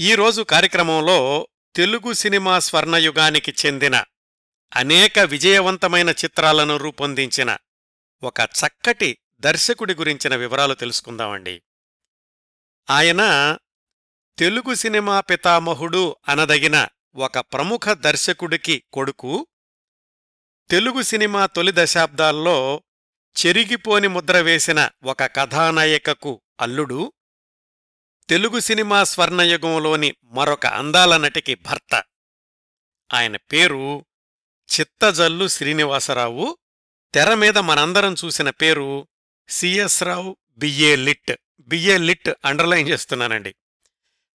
ఈరోజు కార్యక్రమంలో తెలుగు సినిమా స్వర్ణయుగానికి చెందిన అనేక విజయవంతమైన చిత్రాలను రూపొందించిన ఒక చక్కటి దర్శకుడి గురించిన వివరాలు తెలుసుకుందామండి. ఆయన తెలుగు సినిమా పితామహుడు అనదగిన ఒక ప్రముఖ దర్శకుడికి కొడుకు. తెలుగు సినిమా తొలి దశాబ్దాల్లో చెరిగిపోని ముద్ర వేసిన ఒక కథానాయికకు అల్లుడు. తెలుగు సినిమా స్వర్ణయుగంలోని మరొక అందాల నటికి భర్త. ఆయన పేరు చిత్తజల్లు శ్రీనివాసరావు. తెర మీద మనందరం చూసిన పేరు CS Rao BA lit. BA lit underline చేస్తున్నానండి.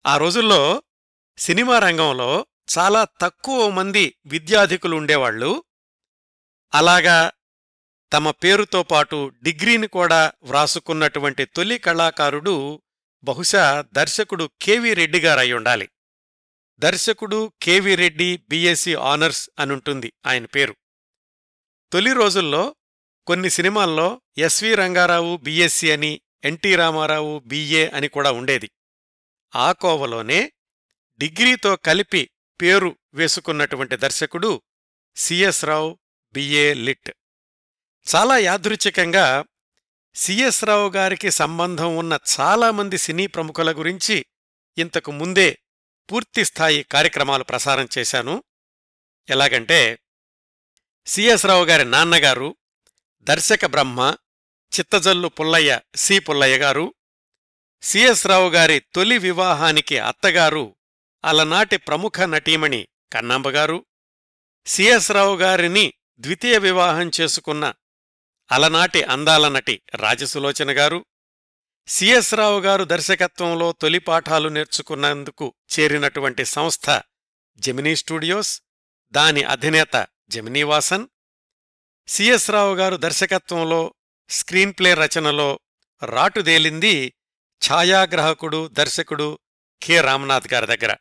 ఆ రోజుల్లో సినిమా రంగంలో చాలా తక్కువ మంది విద్యాధికులు ఉండేవాళ్ళు అలాగా తమ పేరుతో పాటు డిగ్రీని కూడా వ్రాసుకున్నటువంటి తొలి కళాకారుడు బహుశా దర్శకుడు కెవి రెడ్డి గారై ఉండాలి. దర్శకుడు K V Reddy BSc honours అనుంటుంది ఆయన పేరు. తొలి రోజుల్లో కొన్ని సినిమాల్లో ఎస్వి రంగారావు బిఎస్సి అని ఎన్టీ రామారావు బిఏ అని కూడా ఉండేది. ఆ కోవలోనే డిగ్రీతో కలిపి పేరు వేసుకున్నటువంటి దర్శకుడు సిఎస్ రావు బిఏ లిట్. చాలా యాదృచ్ఛికంగా సిఎస్ రావు గారికి సంబంధం ఉన్న చాలామంది సినీ ప్రముఖుల గురించి ఇంతకు ముందే పూర్తిస్థాయి కార్యక్రమాలు ప్రసారం చేశాను. ఎలాగంటే సిఎస్ రావు గారి నాన్నగారు దర్శక బ్రహ్మ చిత్తజల్లు పుల్లయ్య సి పుల్లయ్య గారు సిఎస్ రావు గారి తొలి వివాహానికి అత్తగారు అలనాటి ప్రముఖ నటీమణి కన్నాంబగారు సిఎస్ రావు గారిని ద్వితీయ వివాహం చేసుకున్న అలనాటి అందాల నటి రాజసులోచన గారు సిఎస్ రావు గారు దర్శకత్వంలో తొలి పాఠాలు నేర్చుకున్నందుకు చేరినటువంటి సంస్థ జెమినీ స్టూడియోస్ దాని అధినేత జెమినీవాసన్ సిఎస్ రావు గారు దర్శకత్వంలో స్క్రీన్ ప్లే రచనలో రాటుదేలింది ఛాయాగ్రాహకుడు దర్శకుడు కె. రామనాథ్ గారి దగ్గర.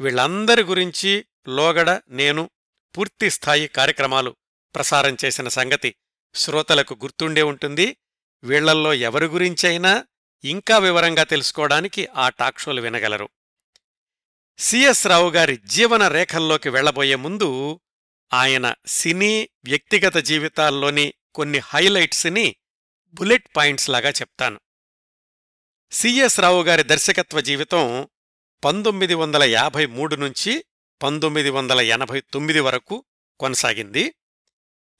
వీళ్ళందరి గురించి లోగడ నేను పూర్తిస్థాయి కార్యక్రమాలు ప్రసారం చేసిన సంగతి శ్రోతలకు గుర్తుండే ఉంటుంది. వీళ్ళల్లో ఎవరి గురించైనా ఇంకా వివరంగా తెలుసుకోవడానికి ఆ టాక్షోలు వినగలరు. సిఎస్ రావు గారి జీవన రేఖల్లోకి వెళ్ళబోయే ముందు ఆయన సినీ వ్యక్తిగత జీవితాల్లోని కొన్ని హైలైట్స్ని బుల్లెట్ పాయింట్స్ లాగా చెప్తాను. సిఎస్ రావు గారి దర్శకత్వ జీవితం పంతొమ్మిది వందల యాభై మూడు నుంచి పంతొమ్మిది వందల ఎనభై తొమ్మిది వరకు కొనసాగింది.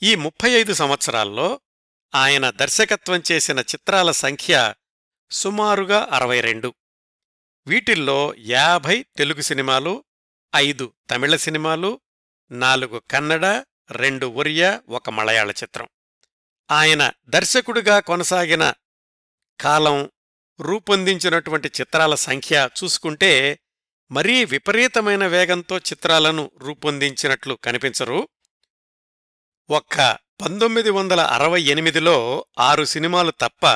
ఈ ముప్పై ఐదు సంవత్సరాల్లో ఆయన దర్శకత్వం చేసిన చిత్రాల సంఖ్య సుమారుగా అరవై రెండు వీటిల్లో యాభై తెలుగు సినిమాలు ఐదు తమిళ సినిమాలు నాలుగు కన్నడ రెండు ఒరియా ఒక మలయాళ చిత్రం. ఆయన దర్శకుడిగా కొనసాగిన కాలం రూపొందించినటువంటి చిత్రాల సంఖ్య చూసుకుంటే మరీ విపరీతమైన వేగంతో చిత్రాలను రూపొందించినట్లు కనిపించరు. ఒక్క పంతొమ్మిది వందల అరవై ఎనిమిదిలో ఆరు సినిమాలు తప్ప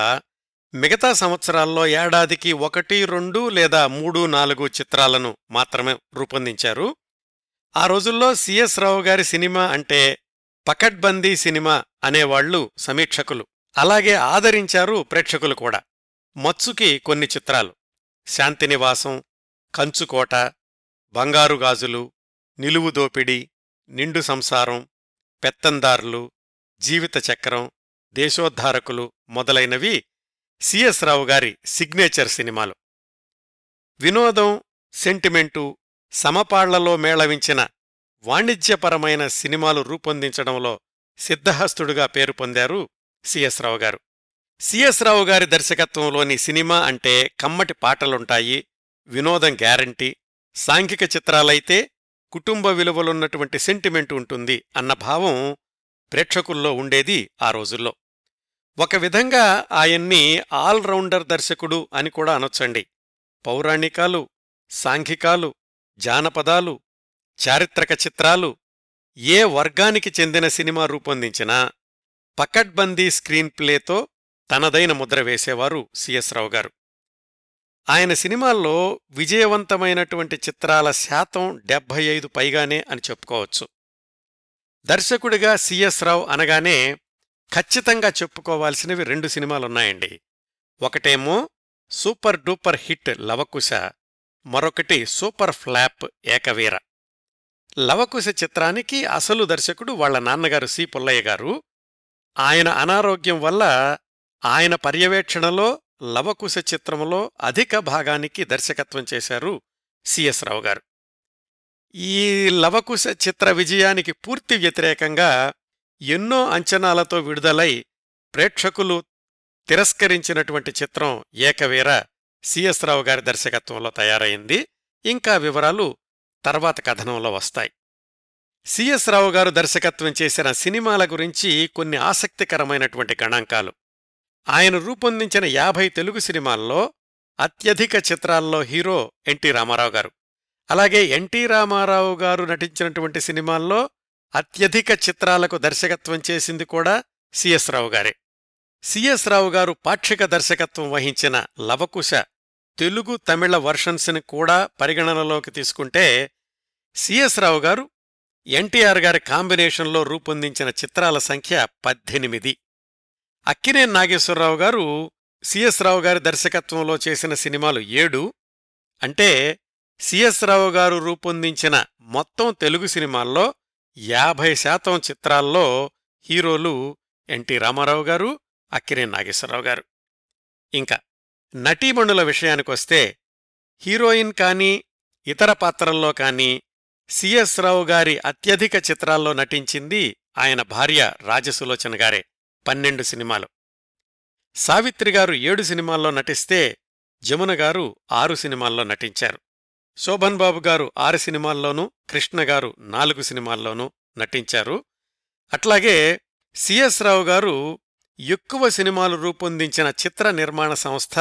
మిగతా సంవత్సరాల్లో ఏడాదికి ఒకటి రెండు లేదా మూడు నాలుగు చిత్రాలను మాత్రమే రూపొందించారు. ఆ రోజుల్లో సిఎస్ రావు గారి సినిమా అంటే పకడ్బందీ సినిమా అనేవాళ్ళు సమీక్షకులు. అలాగే ఆదరించారు ప్రేక్షకులు కూడా. మత్సుకి కొన్ని చిత్రాలు. శాంతినివాసం కంచుకోట బంగారు గాజులు నిలువు దోపిడి నిండు సంసారం పెత్తందారులు జీవిత చక్రం దేశోద్ధారకులు మొదలైనవి సిఎస్ రావు గారి సిగ్నేచర్ సినిమాలు. వినోదం సెంటిమెంటు సమపాళ్ళలో మేళవించిన వాణిజ్యపరమైన సినిమాలు రూపొందించడంలో సిద్ధహస్తుడుగా పేరు పొందారు సిఎస్ రావు గారు. సిఎస్ రావు గారి దర్శకత్వంలోని సినిమా అంటే కమ్మటి పాటలుంటాయి వినోదం గ్యారంటీ సాంఘిక చిత్రాలైతే కుటుంబ విలువలున్నటువంటి సెంటిమెంట్ ఉంటుంది అన్న భావం ప్రేక్షకుల్లో ఉండేది ఆ రోజుల్లో. ఒక విధంగా ఆయన్ని ఆల్రౌండర్ దర్శకుడు అని కూడా అనొచ్చండి. పౌరాణికాలు సాంఘికాలు జానపదాలు చారిత్రక చిత్రాలు ఏ వర్గానికి చెందిన సినిమా రూపొందించినా పకడ్బందీ స్క్రీన్ ప్లేతో తనదైన ముద్ర వేసేవారు సిఎస్ రావు గారు. ఆయన సినిమాల్లో విజయవంతమైనటువంటి చిత్రాల శాతం డెబ్భై ఐదు పైగానే అని చెప్పుకోవచ్చు. దర్శకుడిగా సిఎస్ రావు అనగానే ఖచ్చితంగా చెప్పుకోవాల్సినవి రెండు సినిమాలున్నాయండి. ఒకటేమో సూపర్ డూపర్ హిట్ లవకుశ మరొకటి సూపర్ ఫ్లాప్ ఏకవీర. లవకుశ చిత్రానికి అసలు దర్శకుడు వాళ్ళ నాన్నగారు సి పుల్లయ్య గారు. ఆయన అనారోగ్యం వల్ల ఆయన పర్యవేక్షణలో లవకుశ చిత్రములో అధిక భాగానికి దర్శకత్వం చేశారు సిఎస్ రావు గారు. ఈ లవకుశ చిత్ర విజయానికి పూర్తి వ్యతిరేకంగా ఎన్నో అంచనాలతో విడుదలై ప్రేక్షకులు తిరస్కరించినటువంటి చిత్రం ఏకవీర సిఎస్ రావు గారి దర్శకత్వంలో తయారైంది. ఇంకా వివరాలు తర్వాత కథనంలో వస్తాయి. సిఎస్ రావు గారు దర్శకత్వం చేసిన సినిమాల గురించి కొన్ని ఆసక్తికరమైనటువంటి గణాంకాలు. ఆయన రూపొందించిన యాభై తెలుగు సినిమాల్లో అత్యధిక చిత్రాల్లో హీరో ఎన్టీ రామారావు గారు. అలాగే ఎన్టీ రామారావు గారు నటించినటువంటి సినిమాల్లో అత్యధిక చిత్రాలకు దర్శకత్వం చేసింది కూడా సిఎస్ రావు గారే. సిఎస్ రావు గారు పాక్షిక దర్శకత్వం వహించిన లవకుశ తెలుగు తమిళ వర్షన్స్ని కూడా పరిగణనలోకి తీసుకుంటే సిఎస్ రావు గారు ఎన్టీఆర్ గారి కాంబినేషన్లో రూపొందించిన చిత్రాల సంఖ్య పద్దెనిమిది. అక్కినేని నాగేశ్వరరావు గారు సిఎస్ రావు గారి దర్శకత్వంలో చేసిన సినిమాలు ఏడు. అంటే సిఎస్ రావు గారు రూపొందించిన మొత్తం తెలుగు సినిమాల్లో యాభై శాతం చిత్రాల్లో హీరోలు ఎన్టీ రామారావు గారు అక్కినేని నాగేశ్వరరావు గారు. ఇంకా నటీమణుల విషయానికొస్తే హీరోయిన్ కానీ ఇతర పాత్రల్లో కానీ సిఎస్ రావు గారి అత్యధిక చిత్రాల్లో నటించింది ఆయన భార్య రాజసులోచన గారే. పన్నెండు సినిమాలు. సావిత్రిగారు ఏడు సినిమాల్లో నటిస్తే జమున గారు ఆరు సినిమాల్లో నటించారు. శోభన్ బాబు గారు ఆరు సినిమాల్లోనూ కృష్ణగారు నాలుగు సినిమాల్లోనూ నటించారు. అట్లాగే సిఎస్ రావు గారు ఎక్కువ సినిమాలు రూపొందించిన చిత్ర నిర్మాణ సంస్థ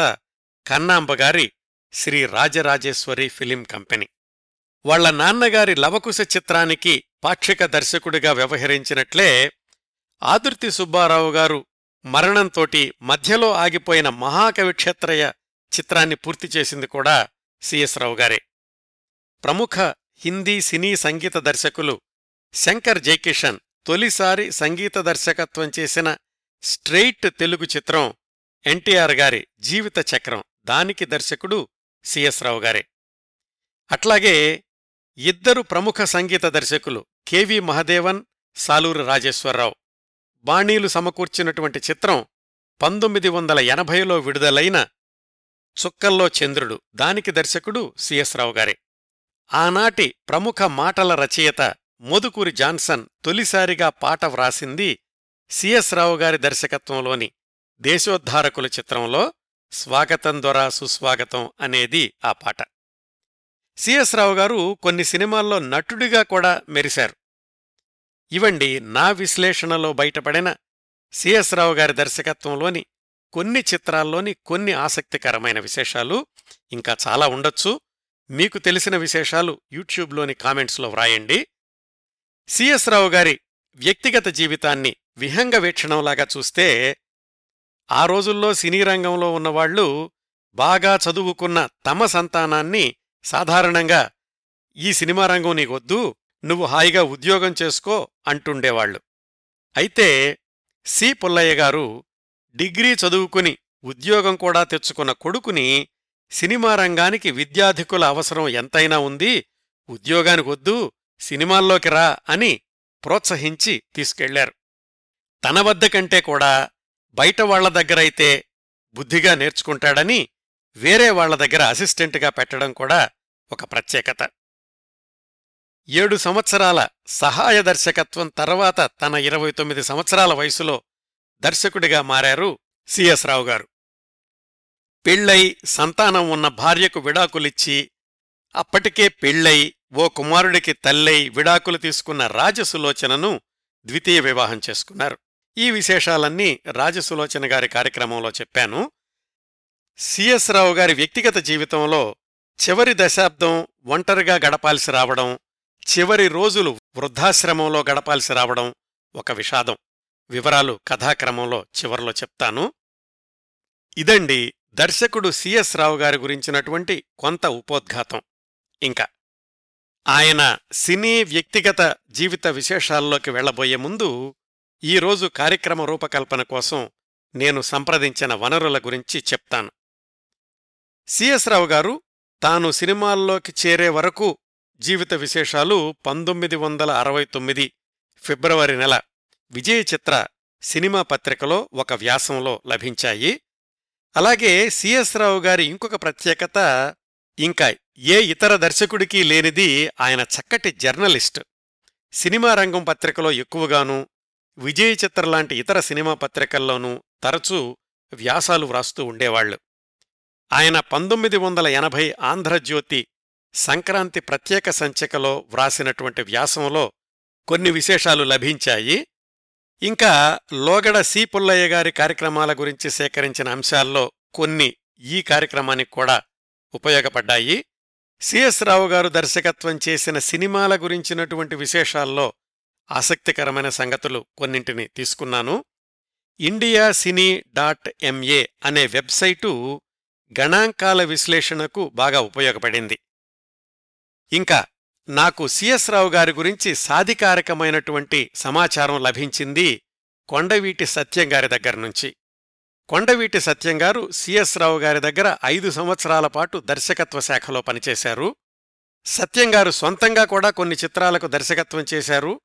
కన్నాంబగారి శ్రీ రాజరాజేశ్వరి ఫిలిం కంపెనీ. వాళ్ళ నాన్నగారి లవకుశ చిత్రానికి పాక్షిక దర్శకుడిగా వ్యవహరించినట్లే ఆదుర్తి సుబ్బారావు గారు మరణంతోటి మధ్యలో ఆగిపోయిన మహాకవిక్షేత్రయ చిత్రాన్ని పూర్తి చేసింది కూడా సిఎస్ రావు గారే. ప్రముఖ హిందీ సినీ సంగీత దర్శకులు శంకర్ జైకిషన్ తొలిసారి సంగీత దర్శకత్వం చేసిన స్ట్రెయిట్ తెలుగు చిత్రం ఎన్టీఆర్ గారి జీవిత చక్రం దానికి దర్శకుడు సిఎస్ రావు గారే. అట్లాగే ఇద్దరు ప్రముఖ సంగీత దర్శకులు కెవి మహదేవన్ సాలూరు రాజేశ్వరరావు బాణీలు సమకూర్చినటువంటి చిత్రం పంతొమ్మిది వందల ఎనభైలో విడుదలైన చుక్కల్లో చంద్రుడు. దానికి దర్శకుడు సిఎస్ రావు గారే. ఆనాటి ప్రముఖ మాటల రచయిత మోదుకూరి జాన్సన్ తొలిసారిగా పాట వ్రాసింది సిఎస్ రావు గారి దర్శకత్వంలోని దేశోద్ధారకుల చిత్రంలో స్వాగతం దొరా సుస్వాగతం అనేది ఆ పాట. సిఎస్ రావు గారు కొన్ని సినిమాల్లో నటుడిగా కూడా మెరిశారు. ఇవండి నా విశ్లేషణలో బయటపడిన సిఎస్ రావు గారి దర్శకత్వంలోని కొన్ని చిత్రాల్లోని కొన్ని ఆసక్తికరమైన విశేషాలు ఇంకా చాలా ఉండొచ్చు. మీకు తెలిసిన విశేషాలు యూట్యూబ్లోని కామెంట్స్లో వ్రాయండి. సిఎస్ రావు గారి వ్యక్తిగత జీవితాన్ని విహంగ వీక్షణంలాగా చూస్తే ఆ రోజుల్లో సినీ రంగంలో ఉన్నవాళ్ళు బాగా చదువుకున్న తమ సంతానాన్ని సాధారణంగా ఈ సినిమా రంగం నీకొద్దు నువ్వు హాయిగా ఉద్యోగం చేసుకో అంటుండేవాళ్ళు అయితే సి. పుల్లయ్య గారు డిగ్రీ చదువుకుని ఉద్యోగం కూడా తెచ్చుకున్న కొడుకుని సినిమా రంగానికి విద్యాధికుల అవసరం ఎంతైనా ఉంది ఉద్యోగానికొద్దు సినిమాల్లోకి రా అని ప్రోత్సహించి తీసుకెళ్ళారు. తన వద్ద కంటే కూడా బయట వాళ్ళ దగ్గరైతే బుద్ధిగా నేర్చుకుంటాడని వేరే వాళ్ళ దగ్గర అసిస్టెంట్గా పెట్టడం కూడా ఒక ప్రత్యేకత. ఏడు సంవత్సరాల సహాయ దర్శకత్వం తర్వాత తన ఇరవై తొమ్మిది సంవత్సరాల వయసులో దర్శకుడిగా మారారు సిఎస్ రావు గారు పెళ్ళై సంతానం ఉన్న భార్యకు విడాకులిచ్చి అప్పటికే పెళ్ళై ఓ కుమారుడికి తల్లై విడాకులు తీసుకున్న రాజసులోచనను ద్వితీయ వివాహం చేసుకున్నారు. ఈ విశేషాలన్నీ రాజసులోచన గారి కార్యక్రమంలో చెప్పాను. సిఎస్ రావు గారి వ్యక్తిగత జీవితంలో చివరి దశాబ్దం ఒంటరిగా గడపాల్సి రావడం చివరి రోజులు వృద్ధాశ్రమంలో గడపాల్సి రావడం ఒక విషాదం. వివరాలు కథాక్రమంలో చివర్లో చెప్తాను. ఇదండి దర్శకుడు సిఎస్ రావు గారి గురించినటువంటి కొంత ఉపోద్ఘాతం. ఇంకా ఆయన సినీ వ్యక్తిగత జీవిత విశేషాల్లోకి వెళ్ళబోయే ముందు ఈరోజు కార్యక్రమ రూపకల్పన కోసం నేను సంప్రదించిన వనరుల గురించి చెప్తాను. సిఎస్ రావు గారు తాను సినిమాల్లోకి చేరే వరకు జీవిత విశేషాలు పంతొమ్మిది వందల అరవై తొమ్మిది ఫిబ్రవరి నెల విజయ చిత్ర సినిమా పత్రికలో ఒక వ్యాసంలో లభించాయి. అలాగే సిఎస్ రావు గారి ఇంకొక ప్రత్యేకత ఇంకా ఏ ఇతర దర్శకుడికి లేనిది ఆయన చక్కటి జర్నలిస్ట్. సినిమా రంగం పత్రికలో ఎక్కువగాను విజయ చిత్ర లాంటి ఇతర సినిమా పత్రికల్లోనూ తరచూ వ్యాసాలు వ్రాస్తూ ఉండేవాళ్ళు ఆయన పంతొమ్మిది వందల ఎనభై ఆంధ్రజ్యోతి సంక్రాంతి ప్రత్యేక సంచికలో వ్రాసినటువంటి వ్యాసంలో కొన్ని విశేషాలు లభించాయి. ఇంకా లోగడ సి. పుల్లయ్య గారి కార్యక్రమాల గురించి సేకరించిన అంశాల్లో కొన్ని ఈ కార్యక్రమానికి కూడా ఉపయోగపడ్డాయి. సిఎస్ రావు గారు దర్శకత్వం చేసిన సినిమాల గురించినటువంటి విశేషాల్లో ఆసక్తికరమైన సంగతులు కొన్నింటిని తీసుకున్నాను. ఇండియా సినీ డాట్ ఎంఏ అనే వెబ్సైటు గణాంకాల విశ్లేషణకు బాగా ఉపయోగపడింది. ఇంకా నాకు సిఎస్ రావు గారి గురించి సాధికారకమైనటువంటి సమాచారం లభించింది కొండవీటి సత్యం గారి దగ్గర నుంచి. కొండవీటి సత్యం గారు సిఎస్ రావు గారి దగ్గర ఐదు సంవత్సరాల పాటు దర్శకత్వ శాఖలో పనిచేశారు. సత్యం గారు సొంతంగా కూడా కొన్ని చిత్రాలకు దర్శకత్వం చేశారు.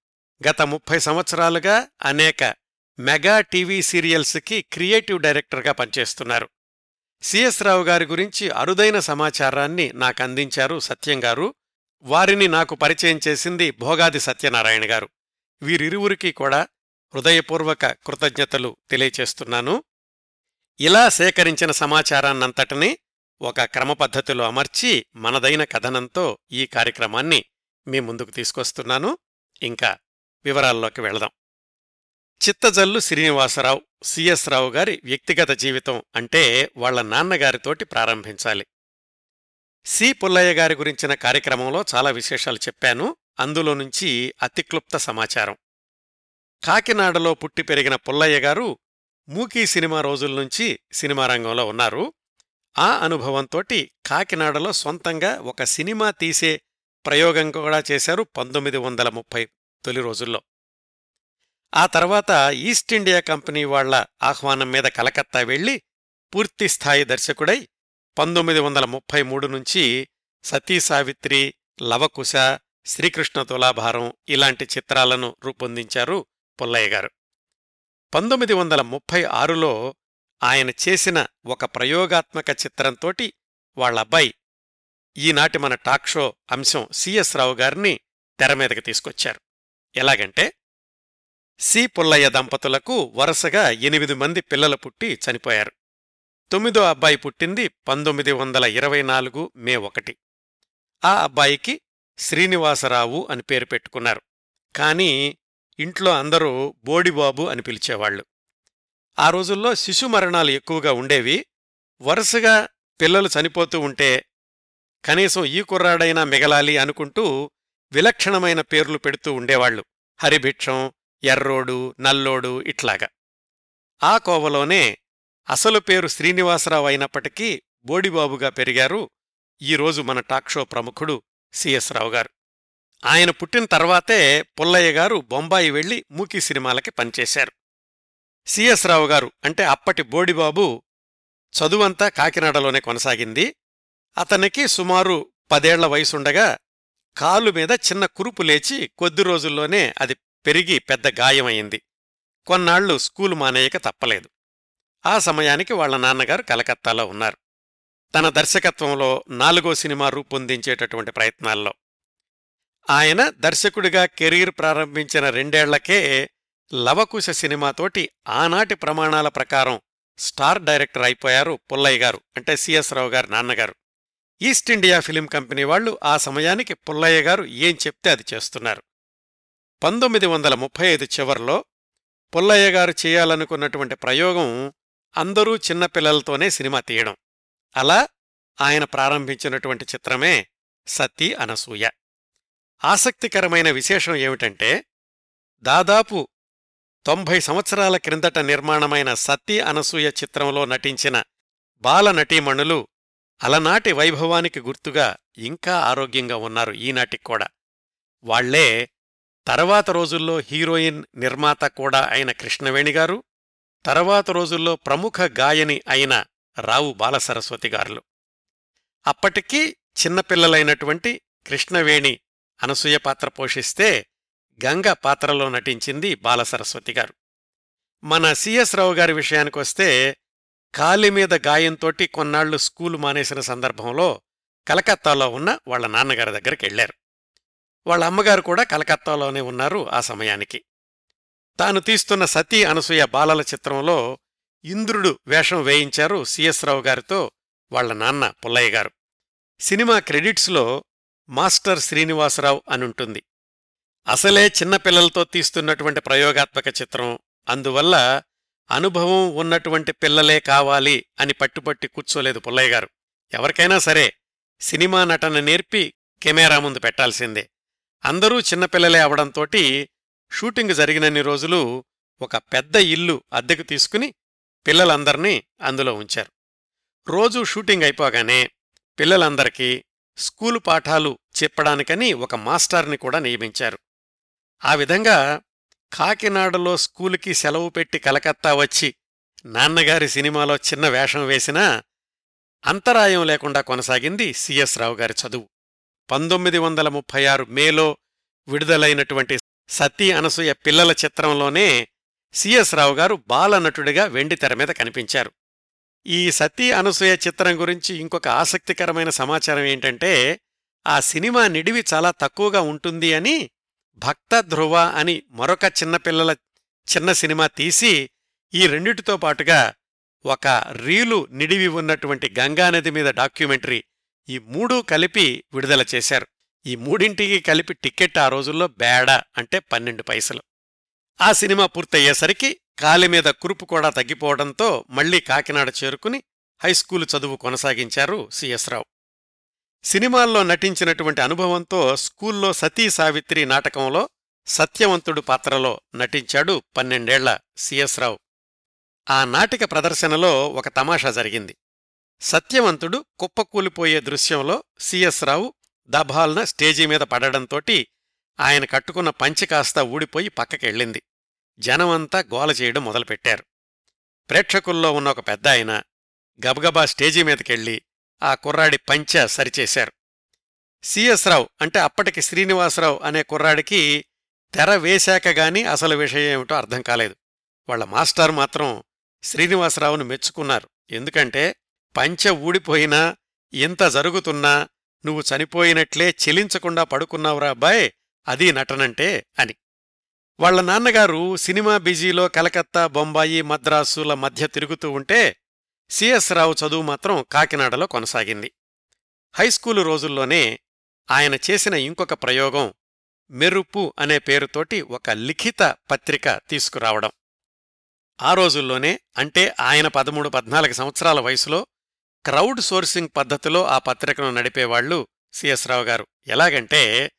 గత ముప్పై సంవత్సరాలుగా అనేక మెగా టీవీ సీరియల్స్కి క్రియేటివ్ డైరెక్టర్గా పనిచేస్తున్నారు. సిఎస్ రావు గారి గురించి అరుదైన సమాచారాన్ని నాకందించారు సత్యంగారు సత్యం గారు. వారిని నాకు పరిచయం చేసింది భోగాది సత్యనారాయణ గారు. వీరిరువురికి కూడా హృదయపూర్వక కృతజ్ఞతలు తెలియచేస్తున్నాను. ఇలా సేకరించిన సమాచారాన్నంతటినీ ఒక క్రమపద్ధతిలో అమర్చి మనదైన కథనంతో ఈ కార్యక్రమాన్ని మీ ముందుకు తీసుకొస్తున్నాను. ఇంకా వివరాల్లోకి వెళదాం. చిత్తజల్లు శ్రీనివాసరావు సిఎస్ రావు గారి వ్యక్తిగత జీవితం అంటే వాళ్ళ నాన్నగారితోటి ప్రారంభించాలి. సి. పుల్లయ్య గారి గురించిన కార్యక్రమంలో చాలా విశేషాలు చెప్పాను. అందులో నుంచి అతిక్లుప్త సమాచారం. కాకినాడలో పుట్టి పెరిగిన పుల్లయ్య గారు మూకీ సినిమా రోజుల నుంచి సినిమా రంగంలో ఉన్నారు. ఆ అనుభవంతోటి కాకినాడలో సొంతంగా ఒక సినిమా తీసే ప్రయోగం కూడా చేశారు పంతొమ్మిది వందల ముప్పై తొలి రోజుల్లో. ఆ తర్వాత ఈస్ట్ ఇండియా కంపెనీ వాళ్ళ ఆహ్వానం మీద కలకత్తా వెళ్ళి పూర్తిస్థాయి దర్శకుడై పంతొమ్మిది వందల ముప్పై మూడు నుంచి సతీ సావిత్రి లవకుశ శ్రీకృష్ణ తులాభారం ఇలాంటి చిత్రాలను రూపొందించారు పుల్లయ్య గారు. పంతొమ్మిది వందల ముప్పై ఆరులో ఆయన చేసిన ఒక ప్రయోగాత్మక చిత్రంతోటి వాళ్ళబ్బాయి ఈనాటి మన టాక్ షో అంశం సిఎస్ రావు గారిని తెరమీదకి తీసుకొచ్చారు. ఎలాగంటే సి పుల్లయ్య దంపతులకు వరుసగా ఎనిమిది మంది పిల్లలు పుట్టి చనిపోయారు. తొమ్మిదో అబ్బాయి పుట్టింది పంతొమ్మిది వందల ఇరవై నాలుగు మే ఒకటి. ఆ అబ్బాయికి శ్రీనివాసరావు అని పేరు పెట్టుకున్నారు. కాని ఇంట్లో అందరూ బోడిబాబు అని పిలిచేవాళ్ళు ఆ రోజుల్లో శిశు మరణాలు ఎక్కువగా ఉండేవి. వరుసగా పిల్లలు చనిపోతూ ఉంటే కనీసం ఈ కుర్రాడైనా మిగలాలి అనుకుంటూ విలక్షణమైన పేర్లు పెడుతూ ఉండేవాళ్ళు హరిభిక్షం ఎర్రోడు నల్లోడు ఇట్లాగా. ఆ కోవలోనే అసలు పేరు శ్రీనివాసరావు అయినప్పటికీ బోడిబాబుగా పెరిగారు ఈరోజు మన టాక్షో ప్రముఖుడు సిఎస్ రావు గారు. ఆయన పుట్టిన తర్వాతే పుల్లయ్య గారు బొంబాయి వెళ్ళి మూకీ సినిమాలకి పనిచేశారు. సిఎస్ రావు గారు అంటే అప్పటి బోడిబాబు చదువంతా కాకినాడలోనే కొనసాగింది. అతనికి సుమారు పదేళ్ళ వయసుండగా కాలు మీద చిన్న కురుపు లేచి కొద్ది రోజుల్లోనే అది పెరిగి పెద్ద గాయమైంది. కొన్నాళ్ళు స్కూలు మానేయక తప్పలేదు. ఆ సమయానికి వాళ్ళ నాన్నగారు కలకత్తాలో ఉన్నారు. తన దర్శకత్వంలో నాలుగో సినిమా రూపొందించేటటువంటి ప్రయత్నాల్లో. ఆయన దర్శకుడిగా కెరీర్ ప్రారంభించిన రెండేళ్ళకే లవకుశ సినిమాతోటి ఆనాటి ప్రమాణాల ప్రకారం స్టార్ డైరెక్టర్ అయిపోయారు పుల్లయ్య గారు అంటే సిఎస్ రావు గారు నాన్నగారు. ఈస్ట్ ఇండియా ఫిలిం కంపెనీ వాళ్ళు ఆ సమయానికి పుల్లయ్య గారు ఏం చెప్తే అది చేస్తున్నారు. పంతొమ్మిది వందల ముప్పై ఐదు చివర్లో పుల్లయ్య గారు చేయాలనుకున్నటువంటి ప్రయోగం అందరూ చిన్నపిల్లలతోనే సినిమా తీయడం. అలా ఆయన ప్రారంభించినటువంటి చిత్రమే సతీ అనసూయ. ఆసక్తికరమైన విశేషం ఏమిటంటే దాదాపు తొంభై సంవత్సరాల క్రిందట నిర్మాణమైన సతీ అనసూయ చిత్రంలో నటించిన బాల నటీమణులు అలనాటి వైభవానికి గుర్తుగా ఇంకా ఆరోగ్యంగా ఉన్నారు ఈనాటిక్కూడా వాళ్ళే తర్వాత రోజుల్లో హీరోయిన్ నిర్మాత కూడా అయిన కృష్ణవేణిగారు తర్వాత రోజుల్లో ప్రముఖ గాయని అయిన రావు బాలసరస్వతి గారులు. అప్పటికీ చిన్నపిల్లలైనటువంటి కృష్ణవేణి అనసూయ పాత్ర పోషిస్తే గంగ పాత్రలో నటించింది బాలసరస్వతి గారు. మన సిఎస్ రావు గారి విషయానికొస్తే కాలి మీద గాయంతోటి కొన్నాళ్ళు స్కూలు మానేసిన సందర్భంలో కలకత్తాలో ఉన్న వాళ్ళ నాన్నగారి దగ్గరికి వెళ్ళారు వాళ్ళ అమ్మగారు కూడా కలకత్తాలోనే ఉన్నారు ఆ సమయానికి. తాను తీస్తున్న సతీ అనసూయ బాలల చిత్రంలో ఇంద్రుడు వేషం వేయించారు సిఎస్ రావు గారితో వాళ్ళ నాన్న పుల్లయ్య గారు. సినిమా క్రెడిట్స్లో మాస్టర్ శ్రీనివాసరావు అనుంటుంది. అసలే చిన్నపిల్లలతో తీస్తున్నటువంటి ప్రయోగాత్మక చిత్రం. అందువల్ల అనుభవం ఉన్నటువంటి పిల్లలే కావాలి అని పట్టుపట్టి కూర్చోలేదు పుల్లయ్య గారు. ఎవరికైనా సరే సినిమా నటన నేర్పి కెమెరా ముందు పెట్టాల్సిందే. అందరూ చిన్నపిల్లలే అవడంతోటి షూటింగ్ జరిగినన్ని రోజులు ఒక పెద్ద ఇల్లు అద్దెకు తీసుకుని పిల్లలందర్నీ అందులో ఉంచారు. రోజూ షూటింగ్ అయిపోగానే పిల్లలందరికీ స్కూలు పాఠాలు చెప్పడానికని ఒక మాస్టర్ని కూడా నియమించారు. ఆ విధంగా కాకినాడలో స్కూలుకి సెలవు పెట్టి కలకత్తా వచ్చి నాన్నగారి సినిమాలో చిన్న వేషం వేసినా అంతరాయం లేకుండా కొనసాగింది సిఎస్ రావు గారి చదువు. పంతొమ్మిది వందల ముప్పై ఆరు మేలో విడుదలైనటువంటి సతీ అనసూయ పిల్లల చిత్రంలోనే సిఎస్ రావు గారు బాలనటుడిగా వెండి తెర మీద కనిపించారు. ఈ సతీ అనసూయ చిత్రం గురించి ఇంకొక ఆసక్తికరమైన సమాచారం ఏంటంటే ఆ సినిమా నిడివి చాలా తక్కువగా ఉంటుంది అని భక్త ధ్రువ అని మరొక చిన్నపిల్లల చిన్న సినిమా తీసి ఈ రెండిటితో పాటుగా ఒక రీలు నిడివి ఉన్నటువంటి గంగానది మీద డాక్యుమెంటరీ ఈ మూడూ కలిపి విడుదల చేశారు. ఈ మూడింటికి కలిపి టికెట్ ఆ రోజుల్లో బేడా అంటే పన్నెండు పైసలు. ఆ సినిమా పూర్తయ్యేసరికి కాలి మీద కురుపు కూడా తగ్గిపోవడంతో మళ్ళీ కాకినాడ చేరుకుని హైస్కూలు చదువు కొనసాగించారు సిఎస్ రావు సినిమాల్లో నటించినటువంటి అనుభవంతో స్కూల్లో సతీ సావిత్రి నాటకంలో సత్యవంతుడు పాత్రలో నటించాడు పన్నెండేళ్ళ సిఎస్ రావు ఆ నాటిక ప్రదర్శనలో ఒక తమాషా జరిగింది. సత్యవంతుడు కుప్పకూలిపోయే దృశ్యంలో సిఎస్ రావు దభాల్న స్టేజీ మీద పడడంతో ఆయన కట్టుకున్న పంచె కాస్త ఊడిపోయి పక్కకెళ్ళింది. జనమంతా గోల చేయడం మొదలుపెట్టారు. ప్రేక్షకుల్లో ఉన్న ఒక పెద్ద ఆయన గబగబా స్టేజీ మీదకెళ్ళి ఆ కుర్రాడి పంచ సరిచేశారు. సిఎస్ రావు అంటే అప్పటికి శ్రీనివాసరావు అనే కుర్రాడికి తెర వేశాక గాని అసలు విషయం ఏమిటో అర్థం కాలేదు. వాళ్ళ మాస్టారు మాత్రం శ్రీనివాసరావును మెచ్చుకున్నారు. ఎందుకంటే పంచ ఊడిపోయినా ఇంత జరుగుతున్నా నువ్వు చనిపోయినట్లే చెలించకుండా పడుకున్నావురా అబ్బాయ్ అది నటనంటే అని. వాళ్ళ నాన్నగారు సినిమా బిజీలో కలకత్తా బొంబాయి మద్రాసుల మధ్య తిరుగుతూ ఉంటే సిఎస్ రావు చదువు మాత్రం కాకినాడలో కొనసాగింది. హైస్కూలు రోజుల్లోనే ఆయన చేసిన ఇంకొక ప్రయోగం మెరుపు అనే పేరుతోటి ఒక లిఖిత పత్రిక తీసుకురావడం. ఆ రోజుల్లోనే అంటే ఆయన పదమూడు పద్నాలుగు సంవత్సరాల వయసులో క్రౌడ్ సోర్సింగ్ పద్ధతిలో ఆ పత్రికను నడిపేవాళ్ళు సిఎస్ రావు గారు. ఎలాగంటే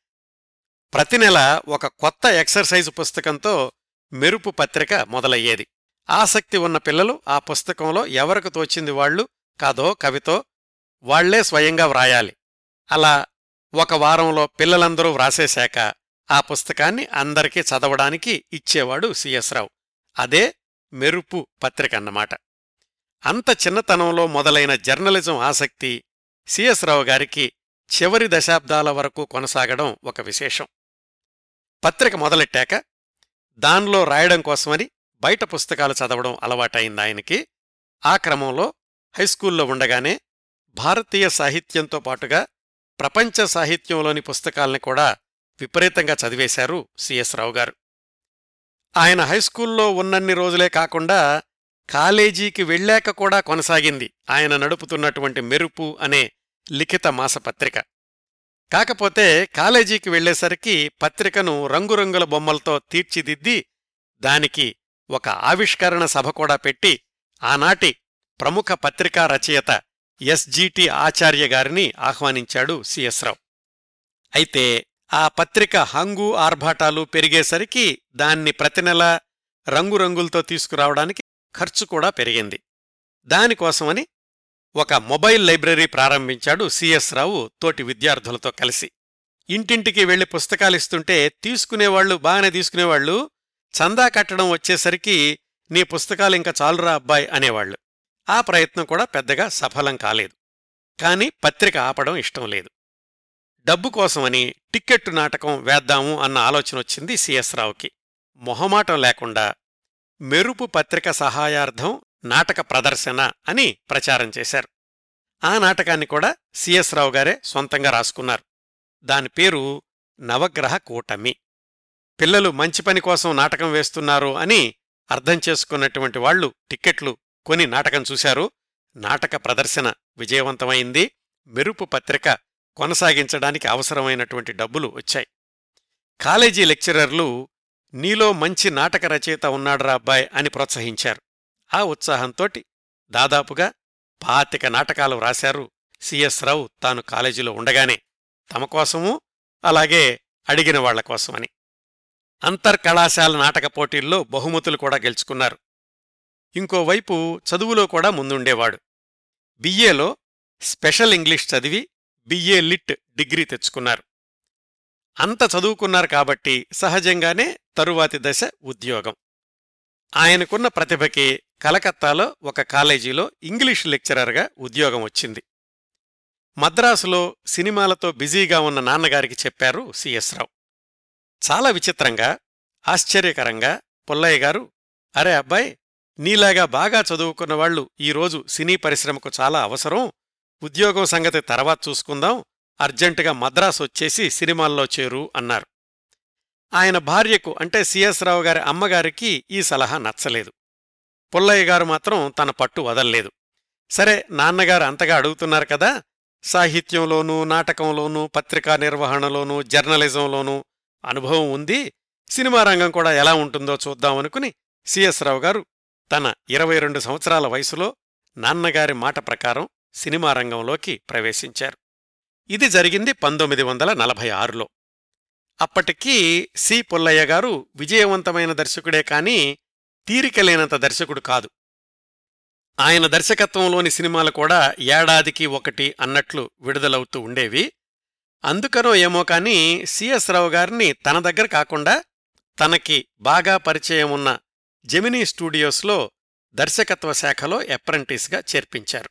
ప్రతి నెల ఒక కొత్త ఎక్సర్సైజు పుస్తకంతో మెరుపు పత్రిక మొదలయ్యేది. ఆసక్తి ఉన్న పిల్లలు ఆ పుస్తకంలో ఎవరికి తోచింది వాళ్ళు కథో కవితో వాళ్ళే స్వయంగా వ్రాయాలి. అలా ఒక వారంలో పిల్లలందరూ వ్రాసేశాక ఆ పుస్తకాన్ని అందరికీ చదవడానికి ఇచ్చేవాడు సిఎస్ రావు. అదే మెరుపు పత్రిక అన్నమాట. అంత చిన్నతనంలో మొదలైన జర్నలిజం ఆసక్తి సిఎస్ రావు గారికి చివరి దశాబ్దాల వరకు కొనసాగడం ఒక విశేషం. పత్రిక మొదలెట్టాక దానిలో రాయడం కోసమని బయట పుస్తకాలు చదవడం అలవాటైంది ఆయనకి. ఆ క్రమంలో హైస్కూల్లో ఉండగానే భారతీయ సాహిత్యంతో పాటుగా ప్రపంచ సాహిత్యంలోని పుస్తకాల్ని కూడా విపరీతంగా చదివేశారు సిఎస్ రావు గారు. ఆయన హైస్కూల్లో ఉన్నన్ని రోజులే కాకుండా కాలేజీకి వెళ్ళాక కూడా కొనసాగింది. ఆయన నడుపుతున్నటువంటి మెరుపు అనే లిఖిత మాసపత్రిక. కాకపోతే కాలేజీకి వెళ్ళేసరికి పత్రికను రంగురంగుల బొమ్మలతో తీర్చిదిద్ది దానికి ఒక ఆవిష్కరణ సభ కూడా పెట్టి ఆనాటి ప్రముఖ పత్రికా రచయిత ఎస్జిటి ఆచార్య గారిని ఆహ్వానించాడు సిఎస్ రావు. అయితే ఆ పత్రిక హంగు ఆర్భాటాలు పెరిగేసరికి దాన్ని ప్రతినెలా రంగురంగులతో తీసుకురావడానికి ఖర్చు కూడా పెరిగింది. దానికోసమని ఒక మొబైల్ లైబ్రరీ ప్రారంభించాడు సిఎస్ రావు తోటి విద్యార్థులతో కలిసి. ఇంటింటికి వెళ్ళి పుస్తకాలిస్తుంటే తీసుకునేవాళ్ళు బాగానే తీసుకునేవాళ్ళు చందా కట్టడం వచ్చేసరికి నీ పుస్తకాలు ఇంకా చాలురా అబ్బాయ్ అనేవాళ్ళు ఆ ప్రయత్నం కూడా పెద్దగా సఫలం కాలేదు. కాని పత్రిక ఆపడం ఇష్టం లేదు. డబ్బు కోసమని టిక్కెట్టు నాటకం వేద్దాము అన్న ఆలోచన వచ్చింది సిఎస్ రావుకి. మొహమాటం లేకుండా మెరుపు పత్రిక సహాయార్థం నాటక ప్రదర్శన అని ప్రచారం చేశారు. ఆ నాటకాన్ని కూడా సిఎస్ రావు గారే సొంతంగా రాసుకున్నారు. దాని పేరు నవగ్రహ కూటమి. పిల్లలు మంచి పని కోసం నాటకం వేస్తున్నారు అని అర్థం చేసుకున్నటువంటి వాళ్ళు టిక్కెట్లు కొని నాటకం చూశారు. నాటక ప్రదర్శన విజయవంతమైంది. మెరుపు పత్రిక కొనసాగించడానికి అవసరమైనటువంటి డబ్బులు వచ్చాయి. కాలేజీ లెక్చరర్లు నీలో మంచి నాటక రచయిత ఉన్నాడ్రా అబ్బాయ్ అని ప్రోత్సహించారు. ఆ ఉత్సాహంతోటి దాదాపుగా పాతిక నాటకాలు వ్రాశారు సిఎస్ రావు తాను కాలేజీలో ఉండగానే తమకోసమూ అలాగే అడిగిన వాళ్ళ కోసమని. అంతర్కళాశాల నాటక పోటీల్లో బహుమతులు కూడా గెలుచుకున్నారు. ఇంకోవైపు చదువులో కూడా ముందుండేవాడు. బిఏలో స్పెషల్ ఇంగ్లీష్ చదివి బిఏ లిట్ డిగ్రీ తెచ్చుకున్నారు. అంత చదువుకున్నారు కాబట్టి సహజంగానే తరువాతి దశ ఉద్యోగం. ఆయనకున్న ప్రతిభకి కలకత్తాలో ఒక కాలేజీలో ఇంగ్లీష్ లెక్చరర్గా ఉద్యోగం వచ్చింది. మద్రాసులో సినిమాలతో బిజీగా ఉన్న నాన్నగారికి చెప్పారు సిఎస్ రావు. చాలా విచిత్రంగా ఆశ్చర్యకరంగా పుల్లయ్య గారు అరే అబ్బాయ్ నీలాగా బాగా చదువుకున్నవాళ్ళు ఈరోజు సినీ పరిశ్రమకు చాలా అవసరం. ఉద్యోగం సంగతి తర్వాత చూసుకుందాం. అర్జెంటుగా మద్రాసు వచ్చేసి సినిమాల్లో చేరు అన్నారు. ఆయన భార్యకు అంటే సిఎస్ రావు గారి అమ్మగారికి ఈ సలహా నచ్చలేదు. పుల్లయ్య గారు మాత్రం తన పట్టు వదల్లేదు. సరే నాన్నగారు అంతగా అడుగుతున్నారు కదా సాహిత్యంలోనూ నాటకంలోనూ పత్రికా నిర్వహణలోనూ జర్నలిజంలోనూ అనుభవం ఉంది సినిమా రంగం కూడా ఎలా ఉంటుందో చూద్దామనుకుని సిఎస్ రావు గారు తన ఇరవై రెండు సంవత్సరాల వయసులో నాన్నగారి మాట ప్రకారం సినిమా రంగంలోకి ప్రవేశించారు. ఇది జరిగింది పంతొమ్మిది వందల నలభై ఆరులో. అప్పటికీ సి పుల్లయ్య గారు విజయవంతమైన దర్శకుడే కాని తీరికలేనంత దర్శకుడు కాదు. ఆయన దర్శకత్వంలోని సినిమాలు కూడా ఏడాదికి ఒకటి అన్నట్లు విడుదలవుతూ ఉండేవి. అందుకనో ఏమో కాని సిఎస్ రావు గారిని తన దగ్గర కాకుండా తనకి బాగా పరిచయం ఉన్న జెమినీ స్టూడియోస్లో దర్శకత్వ శాఖలో అప్రెంటిస్గా చేర్పించారు.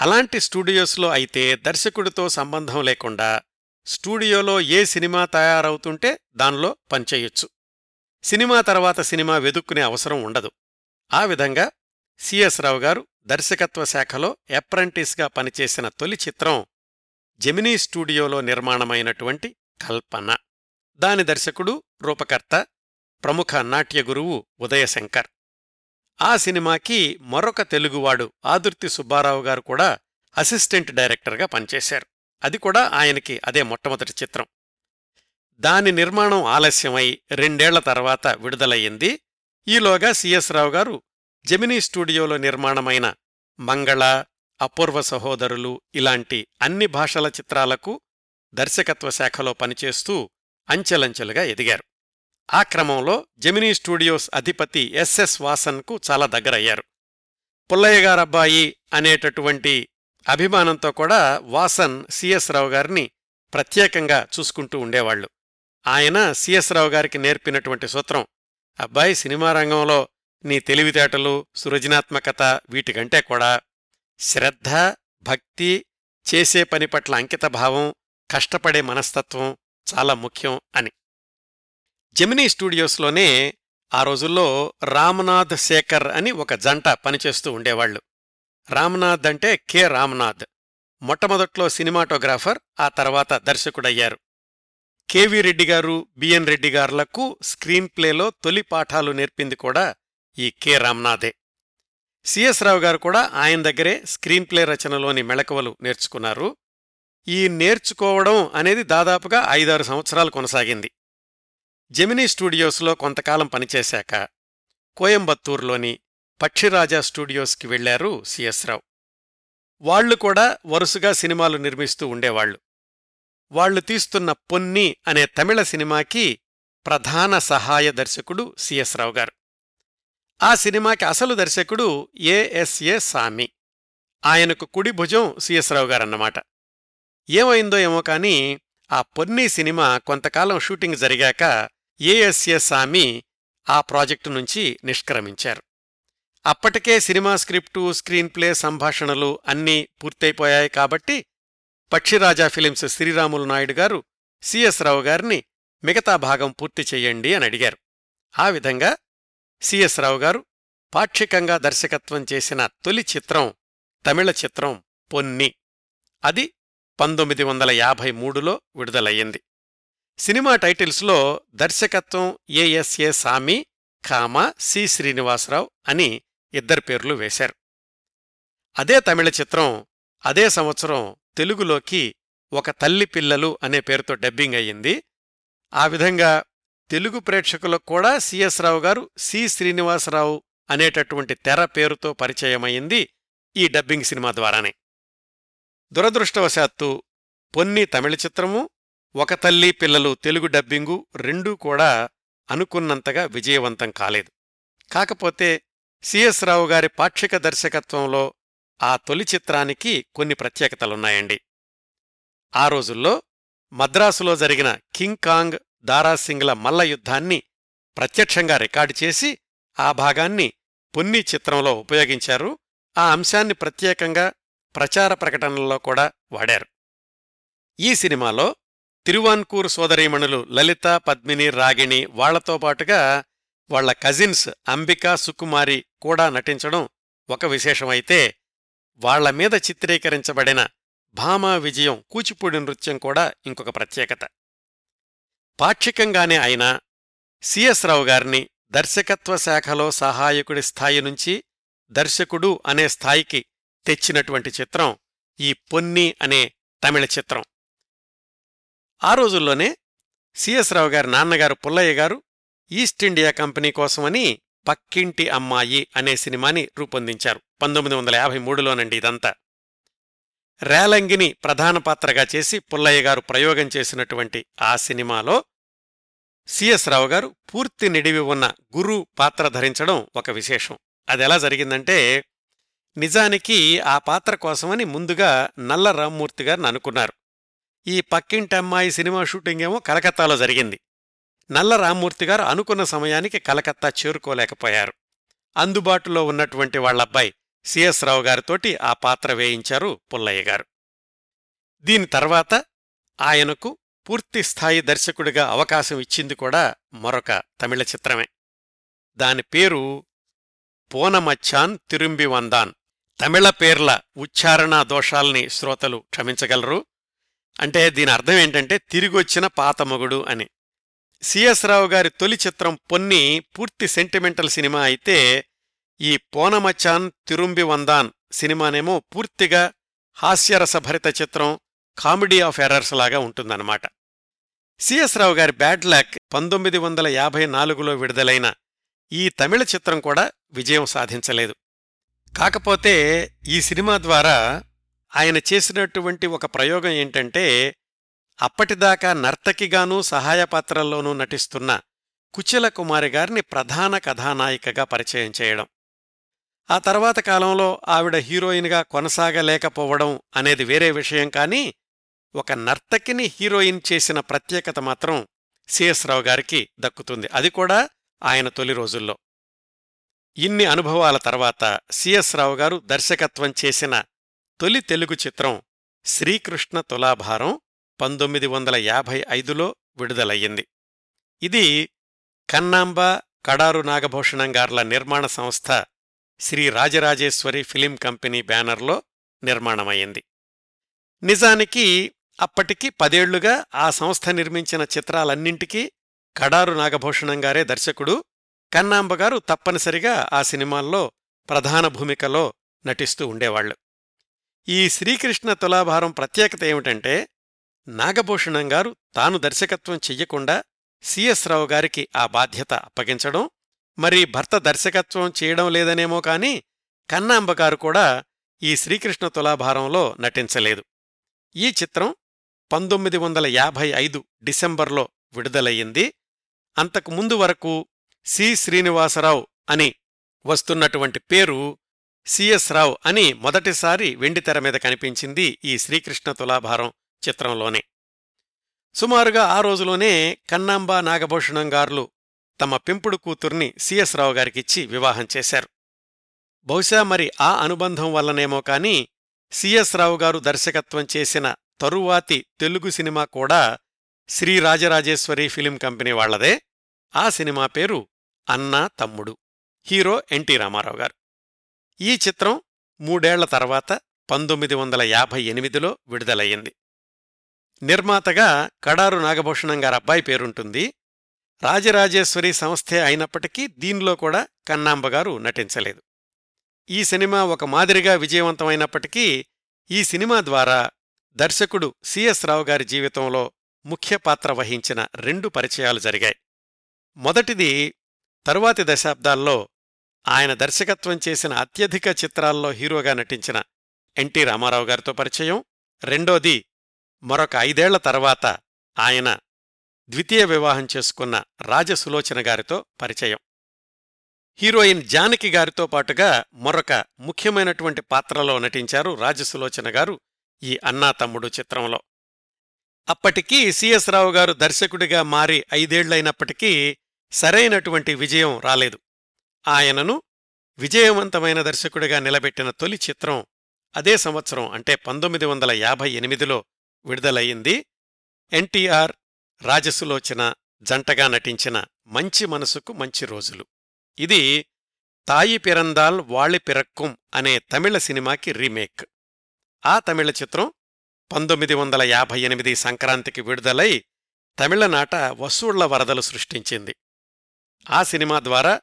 అలాంటి స్టూడియోస్లో అయితే దర్శకుడితో సంబంధం లేకుండా స్టూడియోలో ఏ సినిమా తయారవుతుంటే దానిలో పనిచేయొచ్చు. సినిమా తర్వాత సినిమా వెదుక్కునే అవసరం ఉండదు. ఆ విధంగా సిఎస్ రావు గారు దర్శకత్వ శాఖలో అప్రెంటిస్గా పనిచేసిన తొలి చిత్రం జెమినీ స్టూడియోలో నిర్మాణమైనటువంటి కల్పన. దాని దర్శకుడు రూపకర్త ప్రముఖ నాట్య గురువు ఉదయశంకర్. ఆ సినిమాకి మరొక తెలుగువాడు ఆదుర్తి సుబ్బారావు గారు కూడా అసిస్టెంట్ డైరెక్టర్గా పనిచేశారు. అది కూడా ఆయనకి అదే మొట్టమొదటి చిత్రం. దాని నిర్మాణం ఆలస్యమై రెండేళ్ళ తర్వాత విడుదలయ్యింది. ఈలోగా సిఎస్ రావు గారు జెమినీ స్టూడియోలో నిర్మాణమైన మంగళ అపూర్వ సహోదరులు ఇలాంటి అన్ని భాషల చిత్రాలకు దర్శకత్వ శాఖలో పనిచేస్తూ అంచెలంచెలుగా ఎదిగారు. ఆ క్రమంలో జెమినీ స్టూడియోస్ అధిపతి ఎస్ఎస్ వాసన్కు చాలా దగ్గరయ్యారు. పుల్లయ్య గారబ్బాయి అనేటటువంటి అభిమానంతో కూడా వాసన్ సిఎస్ రావు గారిని ప్రత్యేకంగా చూసుకుంటూ ఉండేవాళ్ళు ఆయన సిఎస్ రావు గారికి నేర్పినటువంటి సూత్రం అబ్బాయి సినిమా రంగంలో నీ తెలివితేటలు సృజనాత్మకత వీటికంటే కూడా శ్రద్ధ భక్తి చేసే పని పట్ల అంకితభావం కష్టపడే మనస్తత్వం చాలా ముఖ్యం అని. జెమినీ స్టూడియోస్లోనే ఆ రోజుల్లో రామనాథ్ శేఖర్ అని ఒక జంట పనిచేస్తూ ఉండేవాళ్ళు రామనాథ్ అంటే కె. రామనాథ్. మొట్టమొదట్లో సినిమాటోగ్రాఫర్ ఆ తర్వాత దర్శకుడయ్యారు. కెవి రెడ్డి గారు బిఎన్ రెడ్డి గారులకు స్క్రీన్ ప్లేలో తొలి పాఠాలు నేర్పింది కూడా ఈ కె. రామ్నాథే. సిఎస్ రావు గారు కూడా ఆయన దగ్గరే స్క్రీన్ ప్లే రచనలోని మెళకువలు నేర్చుకున్నారు. ఈ నేర్చుకోవడం అనేది దాదాపుగా ఐదారు సంవత్సరాలు కొనసాగింది. జెమినీ స్టూడియోస్లో కొంతకాలం పనిచేశాక కోయంబత్తూర్లోని పక్షిరాజా స్టూడియోస్కి వెళ్ళారు సిఎస్ రావు. వాళ్ళు కూడా వరుసగా సినిమాలు నిర్మిస్తూ ఉండేవాళ్ళు వాళ్ళు తీస్తున్న పొన్ని అనే తమిళ సినిమాకి ప్రధాన సహాయ దర్శకుడు సిఎస్ రావు గారు. ఆ సినిమాకి అసలు దర్శకుడు ఏఎస్ఏ సామి. ఆయనకు కుడి భుజం సిఎస్ రావు గారన్నమాట. ఏమైందో ఏమో కాని ఆ పొన్ని సినిమా కొంతకాలం షూటింగ్ జరిగాక ఏఎస్ఏ సామి ఆ ప్రాజెక్టు నుంచి నిష్క్రమించారు. అప్పటికే సినిమా స్క్రిప్టు స్క్రీన్ప్లే సంభాషణలు అన్నీ పూర్తయిపోయాయి కాబట్టి పక్షిరాజా ఫిలిమ్స్ శ్రీరాములు నాయుడు గారు సిఎస్ రావు గారిని మిగతా భాగం పూర్తి చెయ్యండి అని అడిగారు. ఆ విధంగా సిఎస్ రావు గారు పాక్షికంగా దర్శకత్వం చేసిన తొలి చిత్రం తమిళ చిత్రం పొన్ని. అది పంతొమ్మిది వందల యాభై మూడులో విడుదలయ్యింది. సినిమా టైటిల్స్లో దర్శకత్వం ఏఎస్ఏ సామి కామ సి శ్రీనివాసరావు అని ఇద్దరి పేర్లు వేశారు. అదే తమిళ చిత్రం అదే సంవత్సరం తెలుగులోకి ఒక తల్లి పిల్లలు అనే పేరుతో డబ్బింగ్ అయ్యింది. ఆ విధంగా తెలుగు ప్రేక్షకులకు కూడా సిఎస్ రావు గారు సి శ్రీనివాసరావు అనేటటువంటి తెర పేరుతో పరిచయమైంది ఈ డబ్బింగ్ సినిమా ద్వారానే. దురదృష్టవశాత్తు పొన్ని తమిళ చిత్రము ఒక తల్లి పిల్లలు తెలుగు డబ్బింగు రెండూ కూడా అనుకున్నంతగా విజయవంతం కాలేదు. కాకపోతే సిఎస్ రావు గారి పాక్షిక దర్శకత్వంలో ఆ తొలి చిత్రానికి కొన్ని ప్రత్యేకతలున్నాయండి. ఆ రోజుల్లో మద్రాసులో జరిగిన కింగ్ కాంగ్ దారాసింగ్ల మల్ల యుద్ధాన్ని ప్రత్యక్షంగా రికార్డు చేసి ఆ భాగాన్ని పొన్ని చిత్రంలో ఉపయోగించారు. ఆ అంశాన్ని ప్రత్యేకంగా ప్రచార ప్రకటనల్లో కూడా వాడారు. ఈ సినిమాలో తిరువాన్కూర్ సోదరీమణులు లలిత పద్మిని రాగిణి వాళ్ళతో పాటుగా వాళ్ళ కజిన్స్ అంబికా సుకుమారి కూడా నటించడం ఒక విశేషమైతే వాళ్ళ మీద చిత్రీకరించబడిన భామా విజయం కూచిపూడి నృత్యం కూడా ఇంకొక ప్రత్యేకత. పాక్షికంగానే అయినా సిఎస్ రావు గారిని దర్శకత్వ శాఖలో సహాయకుడి స్థాయి నుంచి దర్శకుడు అనే స్థాయికి తెచ్చినటువంటి చిత్రం ఈ పొన్ని అనే తమిళ చిత్రం. ఆ రోజుల్లోనే సిఎస్ రావు గారి నాన్నగారు పుల్లయ్య గారు ఈస్ట్ ఇండియా కంపెనీ కోసమని పక్కింటి అమ్మాయి అనే సినిమాని రూపొందించారు. పంతొమ్మిది వందల యాభై మూడులోనండి ఇదంతా. రేలంగిని ప్రధాన పాత్రగా చేసి పుల్లయ్య గారు ప్రయోగం చేసినటువంటి ఆ సినిమాలో సిఎస్ రావు గారు పూర్తి నిడివి ఉన్న గురు పాత్ర ధరించడం ఒక విశేషం. అదెలా జరిగిందంటే నిజానికి ఆ పాత్ర కోసమని ముందుగా నల్ల రామ్మూర్తి గారిని అనుకున్నారు. ఈ పక్కింటి అమ్మాయి సినిమా షూటింగ్ ఏమో కలకత్తాలో జరిగింది. నల్ల రామ్మూర్తి గారు అనుకున్న సమయానికి కలకత్తా చేరుకోలేకపోయారు. అందుబాటులో ఉన్నటువంటి వాళ్ళబ్బాయి సిఎస్ రావు గారితోటి ఆ పాత్ర వేయించారు పుల్లయ్య గారు. దీని తర్వాత ఆయనకు పూర్తిస్థాయి దర్శకుడిగా అవకాశం ఇచ్చింది కూడా మరొక తమిళ చిత్రమే. దాని పేరు పోనమచ్చాన్ తిరుంబి వందాన్ తమిళ పేర్ల ఉచ్చారణా దోషాల్ని శ్రోతలు క్షమించగలరు. అంటే దీని అర్థం ఏంటంటే తిరిగొచ్చిన పాతమొగుడు అని. సిఎస్ రావు గారి తొలి చిత్రం పొన్ని పూర్తి సెంటిమెంటల్ సినిమా అయితే ఈ పోనమచాన్ తిరుంబి వందాన్ సినిమానేమో పూర్తిగా హాస్యరసభరిత చిత్రం కామెడీ ఆఫ్ ఎర్రర్స్ లాగా ఉంటుందన్నమాట. సిఎస్ రావు గారి బ్యాడ్ లక్ పంతొమ్మిది వందల యాభై నాలుగులో విడుదలైన ఈ తమిళ చిత్రం కూడా విజయం సాధించలేదు. కాకపోతే ఈ సినిమా ద్వారా ఆయన చేసినటువంటి ఒక ప్రయోగం ఏంటంటే అప్పటిదాకా నర్తకిగానూ సహాయ పాత్రల్లోనూ నటిస్తున్న కుచిల కుమారి గారిని ప్రధాన కథానాయికగా పరిచయం చేయడం. ఆ తర్వాత కాలంలో ఆవిడ హీరోయిన్గా కొనసాగలేకపోవడం అనేది వేరే విషయం కానీ ఒక నర్తకిని హీరోయిన్ చేసిన ప్రత్యేకత మాత్రం సిఎస్ రావు గారికి దక్కుతుంది. అది కూడా ఆయన తొలి రోజుల్లో. ఇన్ని అనుభవాల తర్వాత సిఎస్ రావు గారు దర్శకత్వం చేసిన తొలి తెలుగు చిత్రం శ్రీకృష్ణ తులాభారం పంతొమ్మిది వందల యాభై ఐదులో విడుదలయ్యింది. ఇది కన్నాంబ కడారు నాగభూషణం గార్ల నిర్మాణ సంస్థ శ్రీ రాజరాజేశ్వరి ఫిలిం కంపెనీ బ్యానర్లో నిర్మాణమయ్యింది. నిజానికి అప్పటికి పదేళ్ళుగా ఆ సంస్థ నిర్మించిన చిత్రాలన్నింటికీ కడారు నాగభూషణం గారే దర్శకుడు. కన్నాంబగారు తప్పనిసరిగా ఆ సినిమాల్లో ప్రధాన భూమికలో నటిస్తూ ఉండేవాళ్ళు ఈ శ్రీకృష్ణ తులాభారం ప్రత్యేకత ఏమిటంటే నాగభూషణం గారు తాను దర్శకత్వం చెయ్యకుండా సిఎస్ రావు గారికి ఆ బాధ్యత అప్పగించడం మరి భర్త దర్శకత్వం చేయడం లేదనేమో కాని కన్నాంబగారు కూడా ఈ శ్రీకృష్ణ తులాభారంలో నటించలేదు. ఈ చిత్రం పంతొమ్మిది వందల యాభై ఐదు డిసెంబర్లో విడుదలయ్యింది. అంతకు ముందు వరకు సి శ్రీనివాసరావు అని వస్తున్నటువంటి పేరు సిఎస్ రావు అని మొదటిసారి వెండితెర మీద కనిపించింది ఈ శ్రీకృష్ణ తులాభారం చిత్రంలోనే. సుమారుగా ఆ రోజులోనే కన్నాంబ నాగభూషణం గారులు తమ పెంపుడు కూతుర్ని సిఎస్ రావు గారికిచ్చి వివాహం చేశారు. బహుశా మరి ఆ అనుబంధం వల్లనేమో కాని సిఎస్ రావు గారు దర్శకత్వం చేసిన తరువాతి తెలుగు సినిమా కూడా శ్రీ రాజరాజేశ్వరి ఫిలిం కంపెనీ వాళ్ళదే ఆ సినిమా పేరు అన్నా తమ్ముడు. హీరో ఎన్టీ రామారావు గారు. ఈ చిత్రం మూడేళ్ళ తర్వాత పంతొమ్మిది వందల యాభై ఎనిమిదిలో విడుదలయ్యింది. నిర్మాతగా కడారు నాగభూషణం గారి అబ్బాయి పేరుంటుంది. రాజరాజేశ్వరి సంస్థే అయినప్పటికీ దీనిలో కూడా కన్నాంబగారు నటించలేదు. ఈ సినిమా ఒక మాదిరిగా విజయవంతమైనప్పటికీ ఈ సినిమా ద్వారా దర్శకుడు సిఎస్ రావు గారి జీవితంలో ముఖ్య పాత్ర వహించిన రెండు పరిచయాలు జరిగాయి. మొదటిది తరువాతి దశాబ్దాల్లో ఆయన దర్శకత్వం చేసిన అత్యధిక చిత్రాల్లో హీరోగా నటించిన ఎన్టీ రామారావు గారితో పరిచయం. రెండోది మరొక ఐదేళ్ళ తర్వాత ఆయన ద్వితీయ వివాహం చేసుకున్న రాజసులోచన గారితో పరిచయం. హీరోయిన్ జానకి గారితో పాటుగా మరొక ముఖ్యమైనటువంటి పాత్రలో నటించారు రాజసులోచన గారు ఈ అన్నా తమ్ముడు చిత్రంలో. అప్పటికీ సిఎస్ రావు గారు దర్శకుడిగా మారి ఐదేళ్ళైనప్పటికీ సరైనటువంటి విజయం రాలేదు. ఆయనను విజయవంతమైన దర్శకుడిగా నిలబెట్టిన తొలి చిత్రం అదే సంవత్సరం అంటే పంతొమ్మిది వందల యాభై ఎనిమిదిలో విడుదలయ్యింది. ఎన్టీఆర్ రాజసులోచన జంటగా నటించిన మంచి మనసుకు మంచి రోజులు. ఇది తాయి పిరందాల్ వాళి పిరక్కుం అనే తమిళ సినిమాకి రీమేక్. ఆ తమిళ చిత్రం పంతొమ్మిది వందల యాభై ఎనిమిది సంక్రాంతికి విడుదలై తమిళనాట వసూళ్ళ వరదలు సృష్టించింది. ఆ సినిమా ద్వారా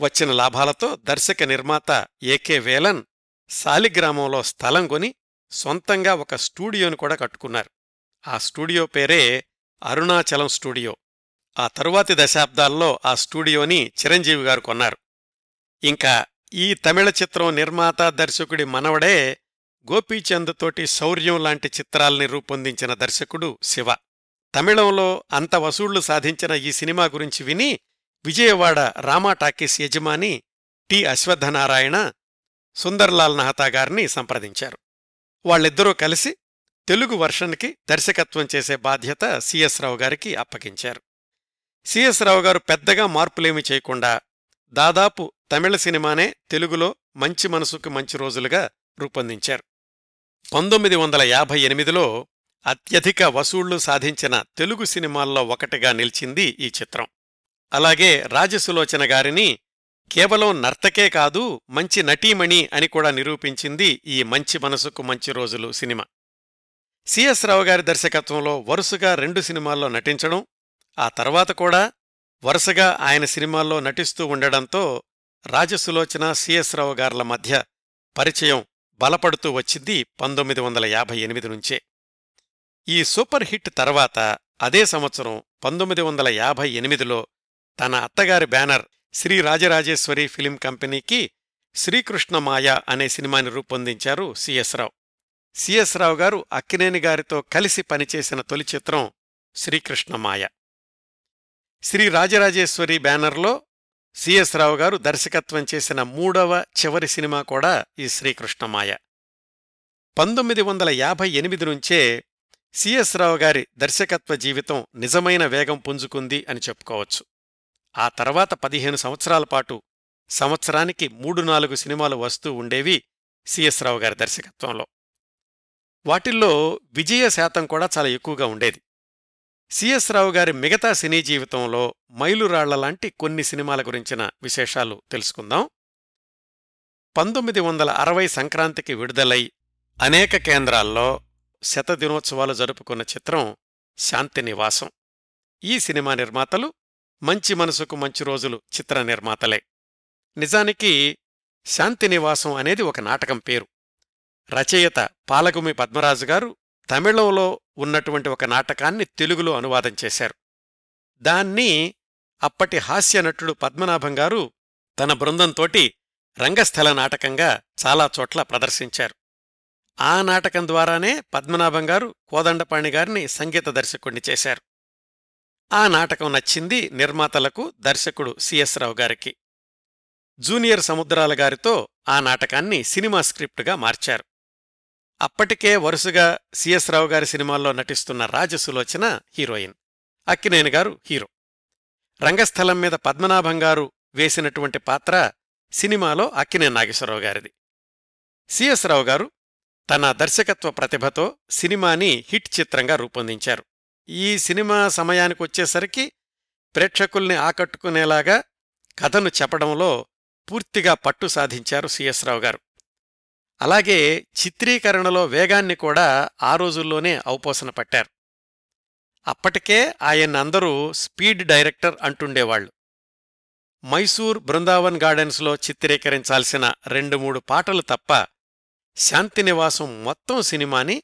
వచ్చిన లాభాలతో దర్శక నిర్మాత ఏకే వేలన్ సాలిగ్రామంలో స్థలం కొని సొంతంగా ఒక స్టూడియోను కూడా కట్టుకున్నారు. ఆ స్టూడియో పేరే అరుణాచలం స్టూడియో. ఆ తరువాతి దశాబ్దాల్లో ఆ స్టూడియోని చిరంజీవి గారు కొన్నారు. ఇంకా ఈ తమిళ చిత్రం నిర్మాత దర్శకుడి మనవడే గోపీచంద్ తోటి శౌర్యం లాంటి చిత్రాల్ని రూపొందించిన దర్శకుడు శివ. తమిళంలో అంత వసూళ్ళు సాధించిన ఈ సినిమా గురించి విని విజయవాడ రామా టాకీస్ యజమాని టి అశ్వత్థనారాయణ సుందర్లాల్ నహతా గారిని సంప్రదించారు. వాళ్ళిద్దరూ కలిసి తెలుగు వర్షన్కి దర్శకత్వం చేసే బాధ్యత సిఎస్ రావు గారికి అప్పగించారు. సిఎస్ రావు గారు పెద్దగా మార్పులేమి చేయకుండా దాదాపు తమిళ సినిమానే తెలుగులో మంచి మనసుకు మంచి రోజులుగా రూపొందించారు. పంతొమ్మిది వందల యాభై ఎనిమిదిలో అత్యధిక వసూళ్ళు సాధించిన తెలుగు సినిమాల్లో ఒకటిగా నిలిచింది ఈ చిత్రం. అలాగే రాజసులోచన గారిని కేవలం నర్తకే కాదు మంచి నటీమణి అని కూడా నిరూపించింది ఈ మంచి మనసుకు మంచి రోజులు సినిమా. సిఎస్ రావు గారి దర్శకత్వంలో వరుసగా రెండు సినిమాల్లో నటించడం ఆ తర్వాత కూడా వరుసగా ఆయన సినిమాల్లో నటిస్తూ ఉండడంతో రాజసులోచన సిఎస్ రావు గార్ల మధ్య పరిచయం బలపడుతూ వచ్చింది పంతొమ్మిది వందల యాభై ఎనిమిది నుంచే. ఈ సూపర్ హిట్ తర్వాత అదే సంవత్సరం పంతొమ్మిది వందల యాభై ఎనిమిదిలో తన అత్తగారి బ్యానర్ శ్రీ రాజరాజేశ్వరి ఫిలిం కంపెనీకి శ్రీకృష్ణమాయ అనే సినిమాని రూపొందించారు సిఎస్ రావు. సిఎస్ రావు గారు అక్కినేని గారితో కలిసి పనిచేసిన తొలి చిత్రం శ్రీకృష్ణమాయ. శ్రీ రాజరాజేశ్వరి బ్యానర్లో సిఎస్ రావు గారు దర్శకత్వం చేసిన మూడవ చివరి సినిమా కూడా ఈ శ్రీకృష్ణమాయ. పంతొమ్మిది వందల యాభై ఎనిమిది నుంచే సిఎస్ రావు గారి దర్శకత్వ జీవితం నిజమైన వేగం పుంజుకుంది అని చెప్పుకోవచ్చు. ఆ తర్వాత పదిహేను సంవత్సరాల పాటు సంవత్సరానికి మూడు నాలుగు సినిమాలు వస్తూ ఉండేవి సిఎస్ రావు గారి దర్శకత్వంలో. వాటిల్లో విజయ శాతం కూడా చాలా ఎక్కువగా ఉండేది. సిఎస్ రావు గారి మిగతా సినీ జీవితంలో మైలురాళ్ళలాంటి కొన్ని సినిమాల గురించిన విశేషాలు తెలుసుకుందాం. పంతొమ్మిది వందల అరవై సంక్రాంతికి విడుదలై అనేక కేంద్రాల్లో శతదినోత్సవాలు జరుపుకున్న చిత్రం శాంతి నివాసం. ఈ సినిమా నిర్మాతలు మంచి మనసుకు మంచి రోజులు చిత్ర నిర్మాతలే. నిజానికి శాంతినివాసం అనేది ఒక నాటకం పేరు. రచయిత పాలగుమి పద్మరాజు గారు తమిళంలో ఉన్నటువంటి ఒక నాటకాన్ని తెలుగులో అనువాదం చేశారు. దాన్ని అప్పటి హాస్య నటుడు పద్మనాభం గారు తన బృందంతోటి రంగస్థల నాటకంగా చాలా చోట్ల ప్రదర్శించారు. ఆ నాటకం ద్వారానే పద్మనాభం గారు కోదండపాణి గారిని సంగీత దర్శకుణ్ణి చేశారు. ఆ నాటకం నచ్చింది నిర్మాతలకు దర్శకుడు సిఎస్ రావు గారికి. జూనియర్ సముద్రాల గారితో ఆ నాటకాన్ని సినిమా స్క్రిప్టుగా మార్చారు. అప్పటికే వరుసగా సిఎస్ రావు గారి సినిమాల్లో నటిస్తున్న రాజసులోచన హీరోయిన్. అక్కినేని గారు హీరో. రంగస్థలం మీద పద్మనాభం గారు వేసినటువంటి పాత్ర సినిమాలో అక్కినే నాగేశ్వరరావు గారిది. సిఎస్ రావు గారు తన దర్శకత్వ ప్రతిభతో సినిమాని హిట్ చిత్రంగా రూపొందించారు. ఈ సినిమా సమయానికొచ్చేసరికి ప్రేక్షకుల్ని ఆకట్టుకునేలాగా కథను చెప్పడంలో పూర్తిగా పట్టు సాధించారు సిఎస్ రావు గారు. అలాగే చిత్రీకరణలో వేగాన్ని కూడా ఆ రోజుల్లోనే ఔపోసన పట్టారు. అప్పటికే ఆయన్నందరూ స్పీడ్ డైరెక్టర్ అంటుండేవాళ్ళు మైసూర్ బృందావన్ గార్డెన్స్లో చిత్రీకరించాల్సిన రెండు మూడు పాటలు తప్ప శాంతినివాసం మొత్తం సినిమాని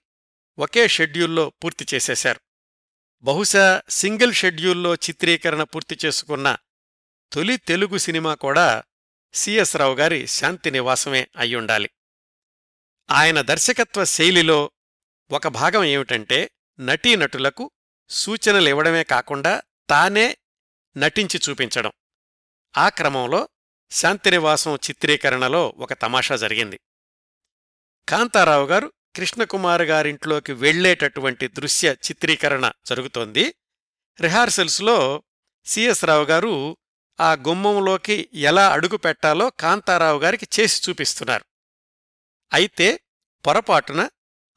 ఒకే షెడ్యూల్లో పూర్తి చేసేశారు. బహుశా సింగిల్ షెడ్యూల్లో చిత్రీకరణ పూర్తి చేసుకున్న తొలి తెలుగు సినిమా కూడా సిఎస్ రావు గారి శాంతినివాసమే అయ్యుండాలి. ఆయన దర్శకత్వ శైలిలో ఒక భాగం ఏమిటంటే నటీనటులకు సూచనలివ్వడమే కాకుండా తానే నటించి చూపించడం. ఆ క్రమంలో శాంతినివాసం చిత్రీకరణలో ఒక తమాషా జరిగింది. కాంతారావు గారు కృష్ణకుమార్ గారింట్లోకి వెళ్ళేటటువంటి దృశ్య చిత్రీకరణ జరుగుతోంది. రిహార్సల్స్లో సిఎస్ రావు గారు ఆ గుమ్మంలోకి ఎలా అడుగు పెట్టాలో కాంతారావు గారికి చేసి చూపిస్తున్నారు. అయితే పొరపాటున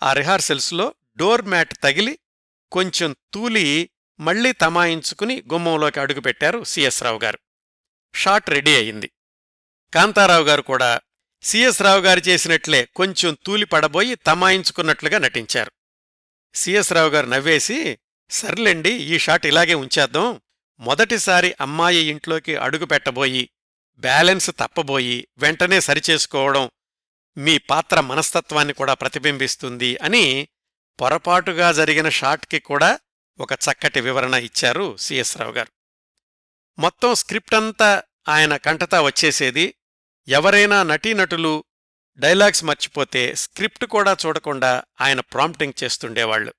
ఆ రిహార్సల్స్లో డోర్ మ్యాట్ తగిలి కొంచెం తూలి మళ్ళీ తమాయించుకుని గుమ్మంలోకి అడుగుపెట్టారు సిఎస్ రావు గారు. షాట్ రెడీ అయింది. కాంతారావు గారు కూడా సిఎస్ రావు గారు చేసినట్లే కొంచెం తూలిపడబోయి తమాయించుకున్నట్లుగా నటించారు. సిఎస్ రావు గారు నవ్వేసి సర్లేండి ఈ షాట్ ఇలాగే ఉంచేద్దాం. మొదటిసారి అమ్మాయి ఇంట్లోకి అడుగు పెట్టబోయి బ్యాలెన్స్ తప్పబోయి వెంటనే సరిచేసుకోవడం మీ పాత్ర మనస్తత్వాన్ని కూడా ప్రతిబింబిస్తుంది అని పొరపాటుగా జరిగిన షాట్కి కూడా ఒక చక్కటి వివరణ ఇచ్చారు సిఎస్ రావు గారు. మొత్తం స్క్రిప్ట్ అంతా ఆయన కంటతా వచ్చేసేది ఎవరైనా నటీనటులు డైలాగ్స్ మర్చిపోతే స్క్రిప్ట్ కూడా చూడకుండా ఆయన ప్రాంప్టింగ్ చేస్తుండేవాళ్ళు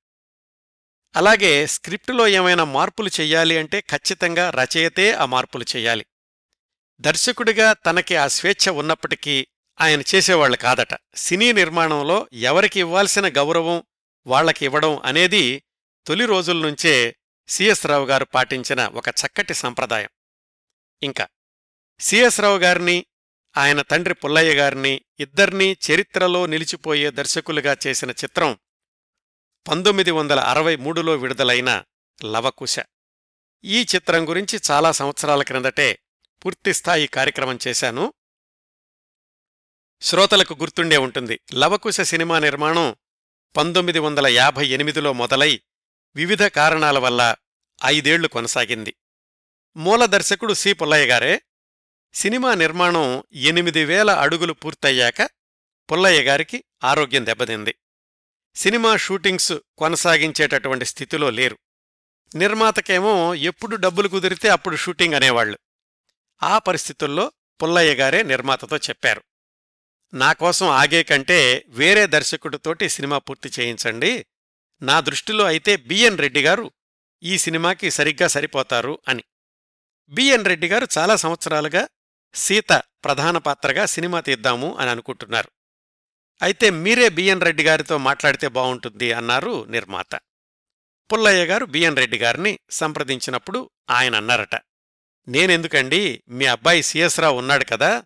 అలాగే స్క్రిప్టులో ఏమైనా మార్పులు చెయ్యాలి అంటే ఖచ్చితంగా రచయితే ఆ మార్పులు చెయ్యాలి. దర్శకుడిగా తనకి ఆ స్వేచ్ఛ ఉన్నప్పటికీ ఆయన చేసేవాళ్ళు కాదట. సినీ నిర్మాణంలో ఎవరికి ఇవ్వాల్సిన గౌరవం వాళ్ళకి ఇవ్వడం అనేది తొలి రోజుల్నుంచే సిఎస్ రావు గారు పాటించిన ఒక చక్కటి సంప్రదాయం. ఇంకా సిఎస్ రావు గారిని ఆయన తండ్రి పుల్లయ్య గారిని ఇద్దర్నీ చరిత్రలో నిలిచిపోయే దర్శకులుగా చేసిన చిత్రం పంతొమ్మిది వందల అరవై మూడులో విడుదలైన లవకుశ. ఈ చిత్రం గురించి చాలా సంవత్సరాల క్రిందటే పూర్తిస్థాయి కార్యక్రమం చేశాను. శ్రోతలకు గుర్తుండే ఉంటుంది లవకుశ సినిమా నిర్మాణం పంతొమ్మిది వందల యాభై ఎనిమిదిలో మొదలై వివిధ కారణాల వల్ల ఐదేళ్ళు కొనసాగింది. మూల దర్శకుడు సి. పుల్లయ్య గారే సినిమా నిర్మాణం ఎనిమిది వేల అడుగులు పూర్తయ్యాక పుల్లయ్య గారికి ఆరోగ్యం దెబ్బతింది. సినిమా షూటింగ్స్ కొనసాగించేటటువంటి స్థితిలో లేరు. నిర్మాతకేమో ఎప్పుడు డబ్బులు కుదిరితే అప్పుడు షూటింగ్ అనేవాళ్ళు ఆ పరిస్థితుల్లో పుల్లయ్య గారే నిర్మాతతో చెప్పారు. నా కోసం ఆగే కంటే వేరే దర్శకుడితోటి సినిమా పూర్తి చేయించండి. నా దృష్టిలో అయితే బిఎన్ రెడ్డి గారు ఈ సినిమాకి సరిగ్గా సరిపోతారు అని. బిఎన్ రెడ్డి గారు చాలా సంవత్సరాలుగా సీత ప్రధాన పాత్రగా సినిమా తీద్దాము అని అనుకుంటున్నారు. అయితే మీరే బిఎన్ రెడ్డి గారితో మాట్లాడితే బావుంటుంది అన్నారు నిర్మాత. పుల్లయ్య గారు బిఎన్ రెడ్డి గారిని సంప్రదించినప్పుడు ఆయన అన్నారట. నేనెందుకండి? మీ అబ్బాయి సిఎస్ రావు ఉన్నాడు కదా.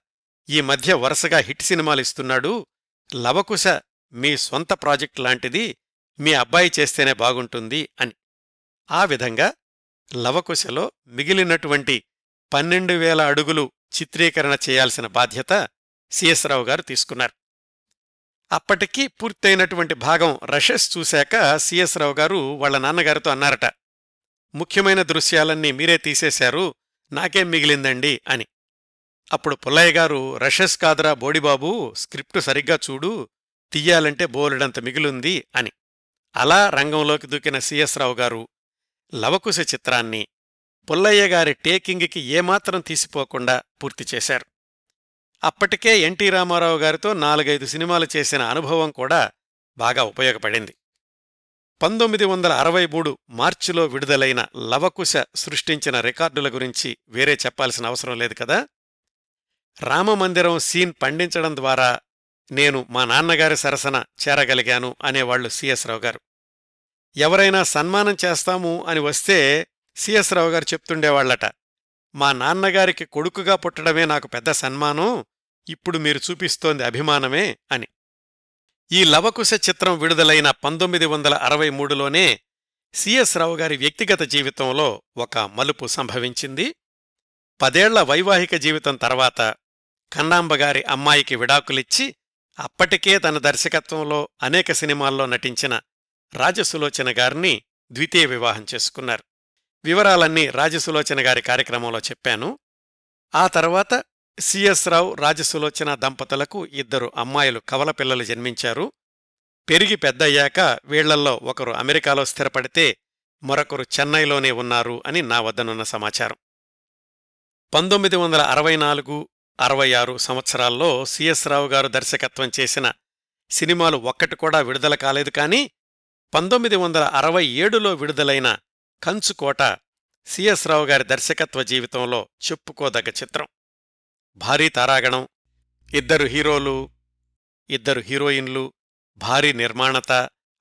ఈ మధ్య వరుసగా హిట్ సినిమాలు ఇస్తున్నాడు. లవకుశ మీ సొంత ప్రాజెక్ట్ లాంటిది. మీ అబ్బాయి చేస్తేనే బాగుంటుంది అని. ఆ విధంగా లవకుశలో మిగిలినటువంటి పన్నెండు వేల అడుగులు చిత్రీకరణ చేయాల్సిన బాధ్యత సిఎస్ రావు గారు తీసుకున్నారు. అప్పటికి పూర్తయినటువంటి భాగం రషెస్ చూశాక సిఎస్ రావు గారు వాళ్ళ నాన్నగారితో అన్నారట ముఖ్యమైన దృశ్యాలన్నీ మీరే తీసేశారు నాకేం మిగిలిందండి అని. అప్పుడు పుల్లయ్య గారు రషెస్ కాదురా బోడిబాబు స్క్రిప్టు సరిగ్గా చూడు తీయాలంటే బోలెడంత మిగిలుంది అని. అలా రంగంలోకి దూకిన సిఎస్ రావు గారు లవకుశ చిత్రాన్ని పుల్లయ్య గారి టేకింగ్కి ఏమాత్రం తీసిపోకుండా పూర్తి చేశారు. అప్పటికే ఎన్టీ రామారావు గారితో నాలుగైదు సినిమాలు చేసిన అనుభవం కూడా బాగా ఉపయోగపడింది. పంతొమ్మిది వందల అరవై మూడు మార్చిలో విడుదలైన లవకుశ సృష్టించిన రికార్డుల గురించి వేరే చెప్పాల్సిన అవసరం లేదు కదా? రామమందిరం సీన్ పండించడం ద్వారా నేను మా నాన్నగారి సరసన చేరగలిగాను అనేవాళ్ళు సిఎస్ రావు గారు. ఎవరైనా సన్మానం చేస్తాము అని వస్తే సిఎస్ రావు గారు చెప్తుండేవాళ్ళట మా నాన్నగారికి కొడుకుగా పుట్టడమే నాకు పెద్ద సన్మానం ఇప్పుడు మీరు చూపిస్తోంది అభిమానమే అని. ఈ లవకుశ చిత్రం విడుదలైన పంతొమ్మిది వందల అరవై మూడులోనే సిఎస్ రావు గారి వ్యక్తిగత జీవితంలో ఒక మలుపు సంభవించింది. పదేళ్ళ వైవాహిక జీవితం తర్వాత కన్నాంబగారి అమ్మాయికి విడాకులిచ్చి అప్పటికే తన దర్శకత్వంలో అనేక సినిమాల్లో నటించిన రాజసులోచన గారిని ద్వితీయ వివాహం చేసుకున్నారు. వివరాలన్నీ రాజసులోచన గారి కార్యక్రమంలో చెప్పాను. ఆ తర్వాత సిఎస్ రావు రాజసులోచన దంపతులకు ఇద్దరు అమ్మాయిలు కవల పిల్లలు జన్మించారు. పెరిగి పెద్దయ్యాక వీళ్ళల్లో ఒకరు అమెరికాలో స్థిరపడితే మరొకరు చెన్నైలోనే ఉన్నారు అని నా వద్దనున్న సమాచారం. పంతొమ్మిది వందల అరవై నాలుగు అరవై ఆరు సంవత్సరాల్లో సిఎస్ రావు గారు దర్శకత్వం చేసిన సినిమాలు ఒక్కటి కూడా విడుదల కాలేదు కానీ పంతొమ్మిది వందల అరవై ఏడులో విడుదలైన కంచుకోట సిఎస్ రావు గారి దర్శకత్వ జీవితంలో చెప్పుకోదగ్గ చిత్రం. భారీ తారాగణం ఇద్దరు హీరోలు ఇద్దరు హీరోయిన్లు భారీ నిర్మాణత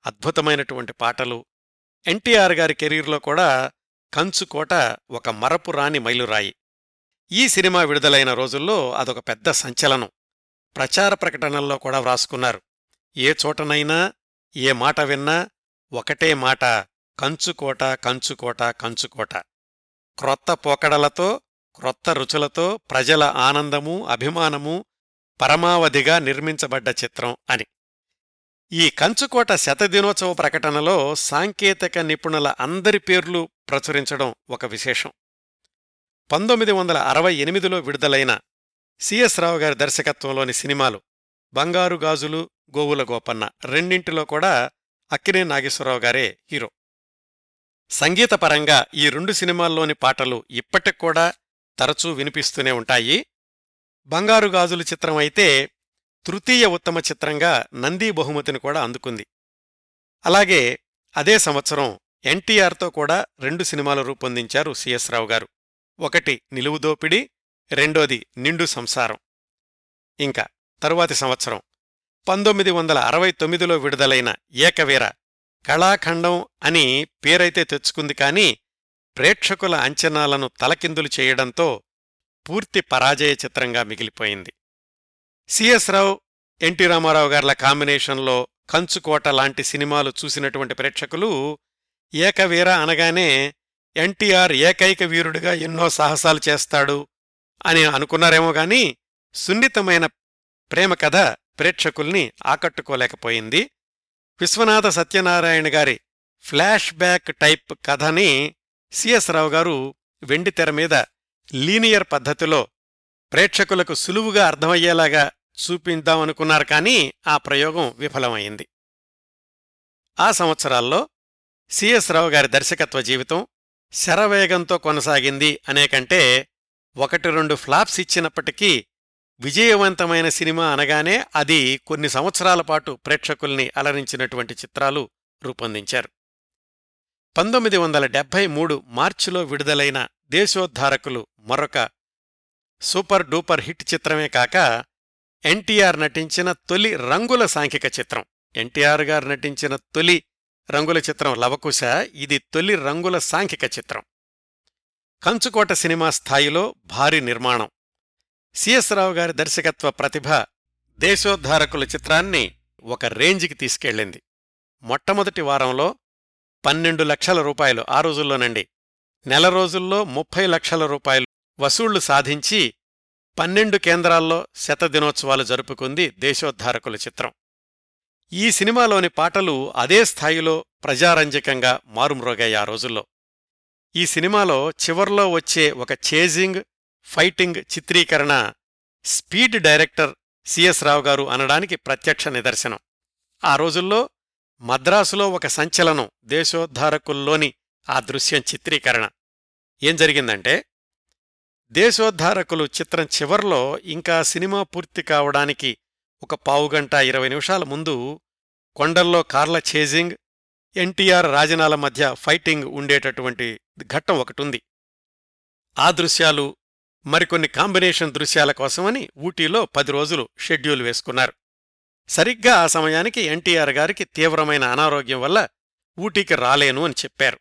అద్భుతమైనటువంటి పాటలు. ఎన్టీఆర్ గారి కెరీర్లో కూడా కంచుకోట ఒక మరపురాని మైలురాయి. ఈ సినిమా విడుదలైన రోజుల్లో అదొక పెద్ద సంచలనం. ప్రచార ప్రకటనల్లో కూడా వ్రాసుకున్నారు. ఏ చోటనైనా ఏ మాట విన్నా ఒకటే మాట కంచుకోట కంచుకోట కంచుకోట. క్రొత్త పోకడలతో క్రొత్త రుచులతో ప్రజల ఆనందము అభిమానము పరమావధిగా నిర్మించబడ్డ చిత్రం అని. ఈ కంచుకోట శతదినోత్సవ ప్రకటనలో సాంకేతిక నిపుణుల అందరి పేర్లు ప్రచురించడం ఒక విశేషం. పంతొమ్మిది వందల అరవై ఎనిమిదిలో విడుదలైన సిఎస్ రావు గారి దర్శకత్వంలోని సినిమాలు బంగారు గాజులు గోవుల గోపన్న రెండింటిలో కూడా అక్కినే నాగేశ్వరరావు గారే హీరో. సంగీతపరంగా ఈ రెండు సినిమాల్లోని పాటలు ఇప్పటికూడా తరచూ వినిపిస్తూనే ఉంటాయి. బంగారు గాజులు చిత్రం అయితే తృతీయ ఉత్తమ చిత్రంగా నందీ బహుమతిని కూడా అందుకుంది. అలాగే అదే సంవత్సరం ఎన్టీఆర్తో కూడా రెండు సినిమాలు రూపొందించారు సిఎస్ రావు గారు. ఒకటి నిలువుదోపిడి రెండోది నిండు సంసారం. ఇంకా తరువాతి సంవత్సరం పంతొమ్మిది వందల అరవై తొమ్మిదిలో విడుదలైన ఏకవీర కళాఖండం అని పేరైతే తెచ్చుకుంది కాని ప్రేక్షకుల అంచనాలను తలకిందులు చేయడంతో పూర్తి పరాజయ చిత్రంగా మిగిలిపోయింది. సిఎస్ రావు ఎన్టీ రామారావు గార్ల కాంబినేషన్లో కంచుకోట లాంటి సినిమాలు చూసినటువంటి ప్రేక్షకులు ఏకవీర అనగానే ఎన్టీఆర్ ఏకైక వీరుడిగా ఎన్నో సాహసాలు చేస్తాడు అని అనుకున్నారేమో గాని సున్నితమైన ప్రేమ కథ ప్రేక్షకుల్ని ఆకట్టుకోలేకపోయింది. విశ్వనాథ సత్యనారాయణ గారి ఫ్లాష్ బ్యాక్ టైప్ కథని సిఎస్ రావు గారు వెండితెర మీద లీనియర్ పద్ధతిలో ప్రేక్షకులకు సులువుగా అర్థమయ్యేలాగా చూపిందామనుకున్నారు కానీ ఆ ప్రయోగం విఫలమైంది. ఆ సంవత్సరాల్లో సిఎస్ రావు గారి దర్శకత్వ జీవితం శరవేగంతో కొనసాగింది అనేకంటే ఒకటి రెండు ఫ్లాప్స్ ఇచ్చినప్పటికీ విజయవంతమైన సినిమా అనగానే అది కొన్ని సంవత్సరాల పాటు ప్రేక్షకుల్ని అలరించినటువంటి చిత్రాలు రూపొందించారు. పంతొమ్మిది వందల డెబ్భై మూడు మార్చిలో విడుదలైన దేశోద్ధారకులు మరొక సూపర్ డూపర్ హిట్ చిత్రమే కాక ఎన్టీఆర్ నటించిన తొలి రంగుల సాంఘిక చిత్రం. ఎన్టీఆర్ గారు నటించిన తొలి రంగుల చిత్రం లవకుశ ఇది తొలి రంగుల సాంఘిక చిత్రం. కంచుకోట సినిమా స్థాయిలో భారీ నిర్మాణం. సిఎస్ రావు గారి దర్శకత్వ ప్రతిభ దేశోద్ధారకుల చిత్రాన్ని ఒక రేంజ్కి తీసుకెళ్ళింది. మొట్టమొదటి వారంలో పన్నెండు లక్షల రూపాయలు ఆ రోజుల్లోనండి. నెల రోజుల్లో ముప్పై లక్షల రూపాయలు వసూళ్ళు సాధించి పన్నెండు కేంద్రాల్లో శతదినోత్సవాలు జరుపుకుంది దేశోద్ధారకుల చిత్రం. ఈ సినిమాలోని పాటలు అదే స్థాయిలో ప్రజారంజకంగా మారుమ్రోగాయి ఆ రోజుల్లో. ఈ సినిమాలో చివర్లో వచ్చే ఒక చేజింగ్ ఫైటింగ్ చిత్రీకరణ స్పీడ్ డైరెక్టర్ సిఎస్ రావు గారు అనడానికి ప్రత్యక్ష నిదర్శనం. ఆ రోజుల్లో మద్రాసులో ఒక సంచలనం దేశోద్ధారకుల్లోని ఆ దృశ్యం చిత్రీకరణ. ఏం జరిగిందంటే దేశోద్ధారకులు చిత్రం చివర్లో ఇంకా సినిమా పూర్తి కావడానికి ఒక పావుగంట ఇరవై నిమిషాల ముందు కొండల్లో కార్ల చేజింగ్ ఎన్టీఆర్ రాజనాల మధ్య ఫైటింగ్ ఉండేటటువంటి ఘట్టం ఒకటుంది. ఆ దృశ్యాలు మరికొన్ని కాంబినేషన్ దృశ్యాల కోసమని ఊటీలో పది రోజులు షెడ్యూల్ వేసుకున్నారు. సరిగ్గా ఆ సమయానికి ఎన్టీఆర్ గారికి తీవ్రమైన అనారోగ్యం వల్ల ఊటీకి రాలేను అని చెప్పారు.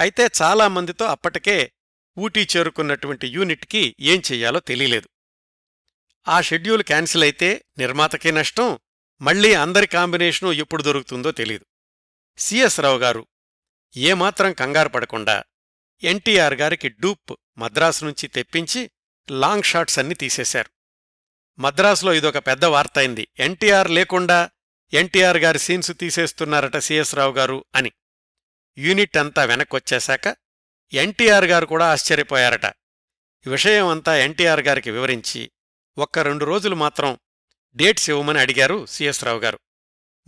అయితే చాలామందితో అప్పటికే ఊటీ చేరుకున్నటువంటి యూనిట్కి ఏం చెయ్యాలో తెలియలేదు. ఆ షెడ్యూల్ క్యాన్సిల్ అయితే నిర్మాతకి నష్టం మళ్ళీ అందరి కాంబినేషను ఎప్పుడు దొరుకుతుందో తెలీదు. సిఎస్ రావు గారు ఏమాత్రం కంగారు పడకుండా ఎన్టీఆర్ గారికి డూప్ మద్రాసు నుంచి తెప్పించి లాంగ్ షాట్స్ అన్ని తీసేశారు. మద్రాసులో ఇదొక పెద్ద వార్త అయింది ఎన్టీఆర్ లేకుండా ఎన్టీఆర్ గారి సీన్స్ తీసేస్తున్నారట సిఎస్ రావు గారు అని. యూనిట్ అంతా వెనక్కొచ్చేశాక ఎన్టీఆర్ గారు కూడా ఆశ్చర్యపోయారట. విషయం అంతా ఎన్టీఆర్ గారికి వివరించి ఒక్క రెండు రోజులు మాత్రం డేట్స్ ఇవ్వమని అడిగారు సిఎస్ రావు గారు.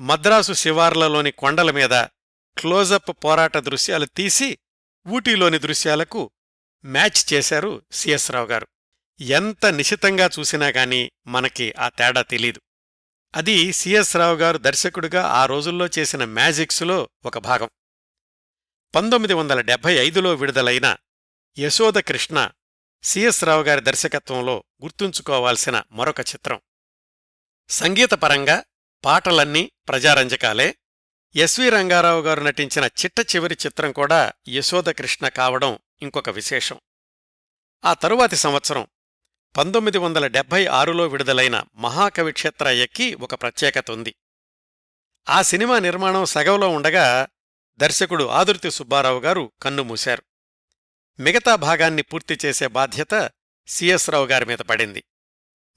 మద్రాసు శివార్లలోని కొండల మీద క్లోజప్ పోరాట దృశ్యాలు తీసి ఊటీలోని దృశ్యాలకు మ్యాచ్ చేశారు సిఎస్ రావు గారు ఎంత నిశితంగా చూసినా గాని మనకి ఆ తేడా తెలీదు. అది సిఎస్ రావు గారు దర్శకుడిగా ఆ రోజుల్లో చేసిన మ్యాజిక్స్లో ఒక భాగం. పంతొమ్మిది వందల డెబ్బై ఐదులో విడుదలైన యశోద కృష్ణ సిఎస్ రావు గారి దర్శకత్వంలో గుర్తుంచుకోవాల్సిన మరొక చిత్రం. సంగీతపరంగా పాటలన్నీ ప్రజారంజకాలే ఎస్వి రంగారావు గారు నటించిన చిట్ట చివరి చిత్రం కూడా యశోదకృష్ణ కావడం ఇంకొక విశేషం. ఆ తరువాతి సంవత్సరం పంతొమ్మిది వందల డెబ్భై ఆరులో విడుదలైన మహాకవి క్షేత్రయ్యకి ఒక ప్రత్యేకత ఉంది. ఆ సినిమా నిర్మాణం సగంలో ఉండగా దర్శకుడు ఆదుర్తి సుబ్బారావు గారు కన్నుమూశారు మిగతా భాగాన్ని పూర్తి చేసే బాధ్యత సిఎస్ రావు గారి మీద పడింది.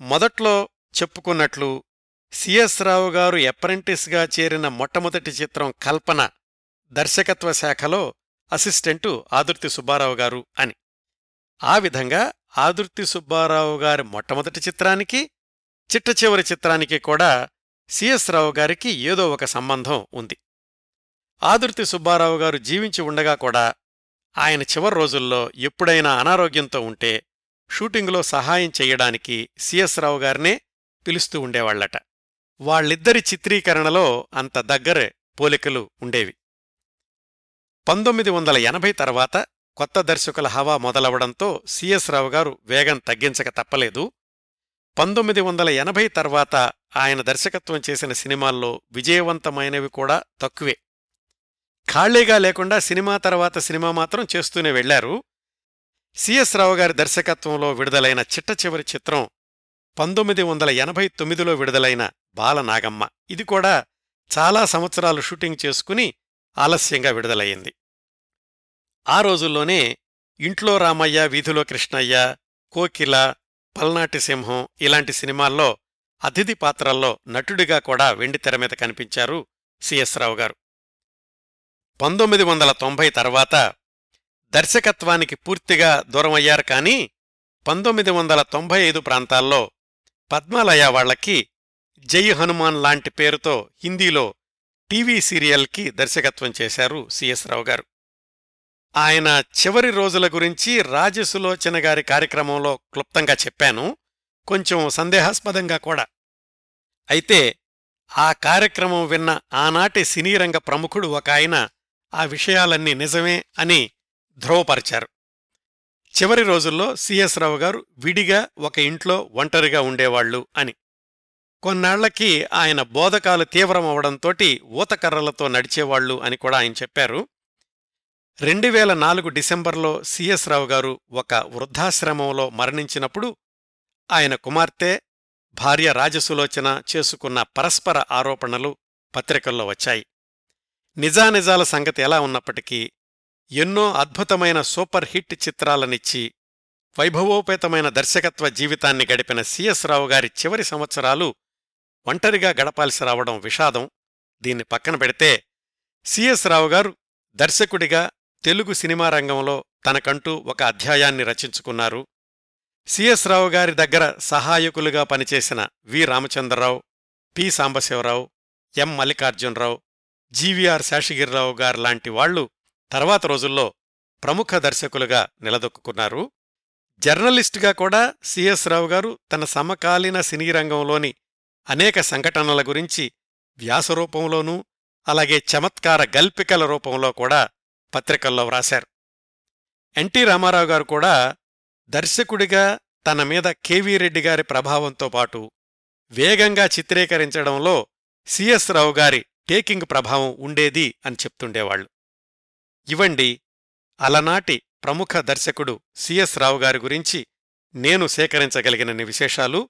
మొదట్లో చెప్పుకున్నట్లు సిఎస్ రావు గారు అప్రెంటిస్గా చేరిన మొట్టమొదటి చిత్రం కల్పన దర్శకత్వ శాఖలో అసిస్టెంటు ఆదుర్తి సుబ్బారావు గారు అని. ఆ విధంగా ఆదుర్తి సుబ్బారావు గారి మొట్టమొదటి చిత్రానికి చిట్ట చివరి చిత్రానికి కూడా సిఎస్ రావు గారికి ఏదో ఒక సంబంధం ఉంది. ఆదుర్తి సుబ్బారావు గారు జీవించి ఉండగా కూడా ఆయన చివరి రోజుల్లో ఎప్పుడైనా అనారోగ్యంతో ఉంటే షూటింగులో సహాయం చెయ్యడానికి సిఎస్ రావు గారినే పిలుస్తూ ఉండేవాళ్ళట వాళ్ళిద్దరి చిత్రీకరణలో అంత దగ్గరే పోలికలు ఉండేవి. పంతొమ్మిది వందల ఎనభై తర్వాత కొత్త దర్శకుల హవా మొదలవడంతో సిఎస్ రావు గారు వేగం తగ్గించక తప్పలేదు. పంతొమ్మిది వందల ఎనభై తర్వాత ఆయన దర్శకత్వం చేసిన సినిమాల్లో విజయవంతమైనవి కూడా తక్కువే. ఖాళీగా లేకుండా సినిమా తర్వాత సినిమా మాత్రం చేస్తూనే వెళ్ళారు. సిఎస్ రావు గారి దర్శకత్వంలో విడుదలైన చిట్ట చివరి చిత్రం పంతొమ్మిది వందల ఎనభై తొమ్మిదిలో విడుదలైన బాలనాగమ్మ. ఇది కూడా చాలా సంవత్సరాలు షూటింగ్ చేసుకుని ఆలస్యంగా విడుదలయ్యింది. ఆ రోజుల్లోనే ఇంట్లో రామయ్య వీధిలో కృష్ణయ్య కోకిల పల్నాటి సింహం ఇలాంటి సినిమాల్లో అతిథి పాత్రల్లో నటుడిగా కూడా వెండితెర మీద కనిపించారు సిఎస్ రావు గారు. పంతొమ్మిది వందల తొంభై తర్వాత దర్శకత్వానికి పూర్తిగా దూరమయ్యారు కానీ పంతొమ్మిది వందల తొంభై ఐదు ప్రాంతాల్లో పద్మాలయ వాళ్ళకి జై హనుమాన్ లాంటి పేరుతో హిందీలో టీవీ సీరియల్కి దర్శకత్వం చేశారు సిఎస్ రావు గారు. ఆయన చివరి రోజుల గురించి రాజసులోచన గారి కార్యక్రమంలో క్లుప్తంగా చెప్పాను కొంచెం సందేహాస్పదంగా కూడా. అయితే ఆ కార్యక్రమం విన్న ఆనాటి సినీరంగ ప్రముఖుడు ఒక ఆయన ఆ విషయాలన్నీ నిజమే అని ధ్రువపరిచారు. చివరి రోజుల్లో సిఎస్ రావు గారు విడిగా ఒక ఇంట్లో ఒంటరిగా ఉండేవాళ్ళు అని. కొన్నాళ్ళకి ఆయన బోధకాలు తీవ్రమవడంతో ఊతకర్రలతో నడిచేవాళ్ళు అని కూడా ఆయన చెప్పారు. రెండు వేల నాలుగు డిసెంబర్లో సిఎస్ రావు గారు ఒక వృద్ధాశ్రమంలో మరణించినప్పుడు ఆయన కుమార్తె భార్య రాజసులోచన చేసుకున్న పరస్పర ఆరోపణలు పత్రికల్లో వచ్చాయి. నిజానిజాల సంగతి ఎలా ఉన్నప్పటికీ ఎన్నో అద్భుతమైన సూపర్ హిట్ చిత్రాలనిచ్చి వైభవోపేతమైన దర్శకత్వ జీవితాన్ని గడిపిన సిఎస్ రావు గారి చివరి సంవత్సరాలు ఒంటరిగా గడపాల్సి రావడం విషాదం. దీన్ని పక్కన పెడితే సిఎస్ రావు గారు దర్శకుడిగా తెలుగు సినిమా రంగంలో తనకంటూ ఒక అధ్యాయాన్ని రచించుకున్నారు. సిఎస్ రావు గారి దగ్గర సహాయకులుగా పనిచేసిన వి రామచంద్రరావు పి సాంబశివరావు ఎం మల్లికార్జునరావు జీవీఆర్ శేషగిరిరావు గారు లాంటి వాళ్ళు తర్వాత రోజుల్లో ప్రముఖ దర్శకులుగా నిలదొక్కున్నారు. జర్నలిస్టుగా కూడా సిఎస్ రావు గారు తన సమకాలీన సినీ రంగంలోని అనేక సంఘటనల గురించి వ్యాసరూపంలోనూ అలాగే చమత్కార గల్పికల రూపంలో కూడా పత్రికల్లో వ్రాశారు. ఎన్టీ రామారావు గారు కూడా దర్శకుడిగా తన మీద కెవి రెడ్డి గారి ప్రభావంతో పాటు వేగంగా చిత్రీకరించడంలో సిఎస్ రావు గారి టేకింగ్ ప్రభావం ఉండేది అని చెప్తుండేవాళ్ళు ఇవండి అలనాటి ప్రముఖ దర్శకుడు సిఎస్ రావు గారి గురించి నేను సేకరించగలిగినన్ని విశేషాలు.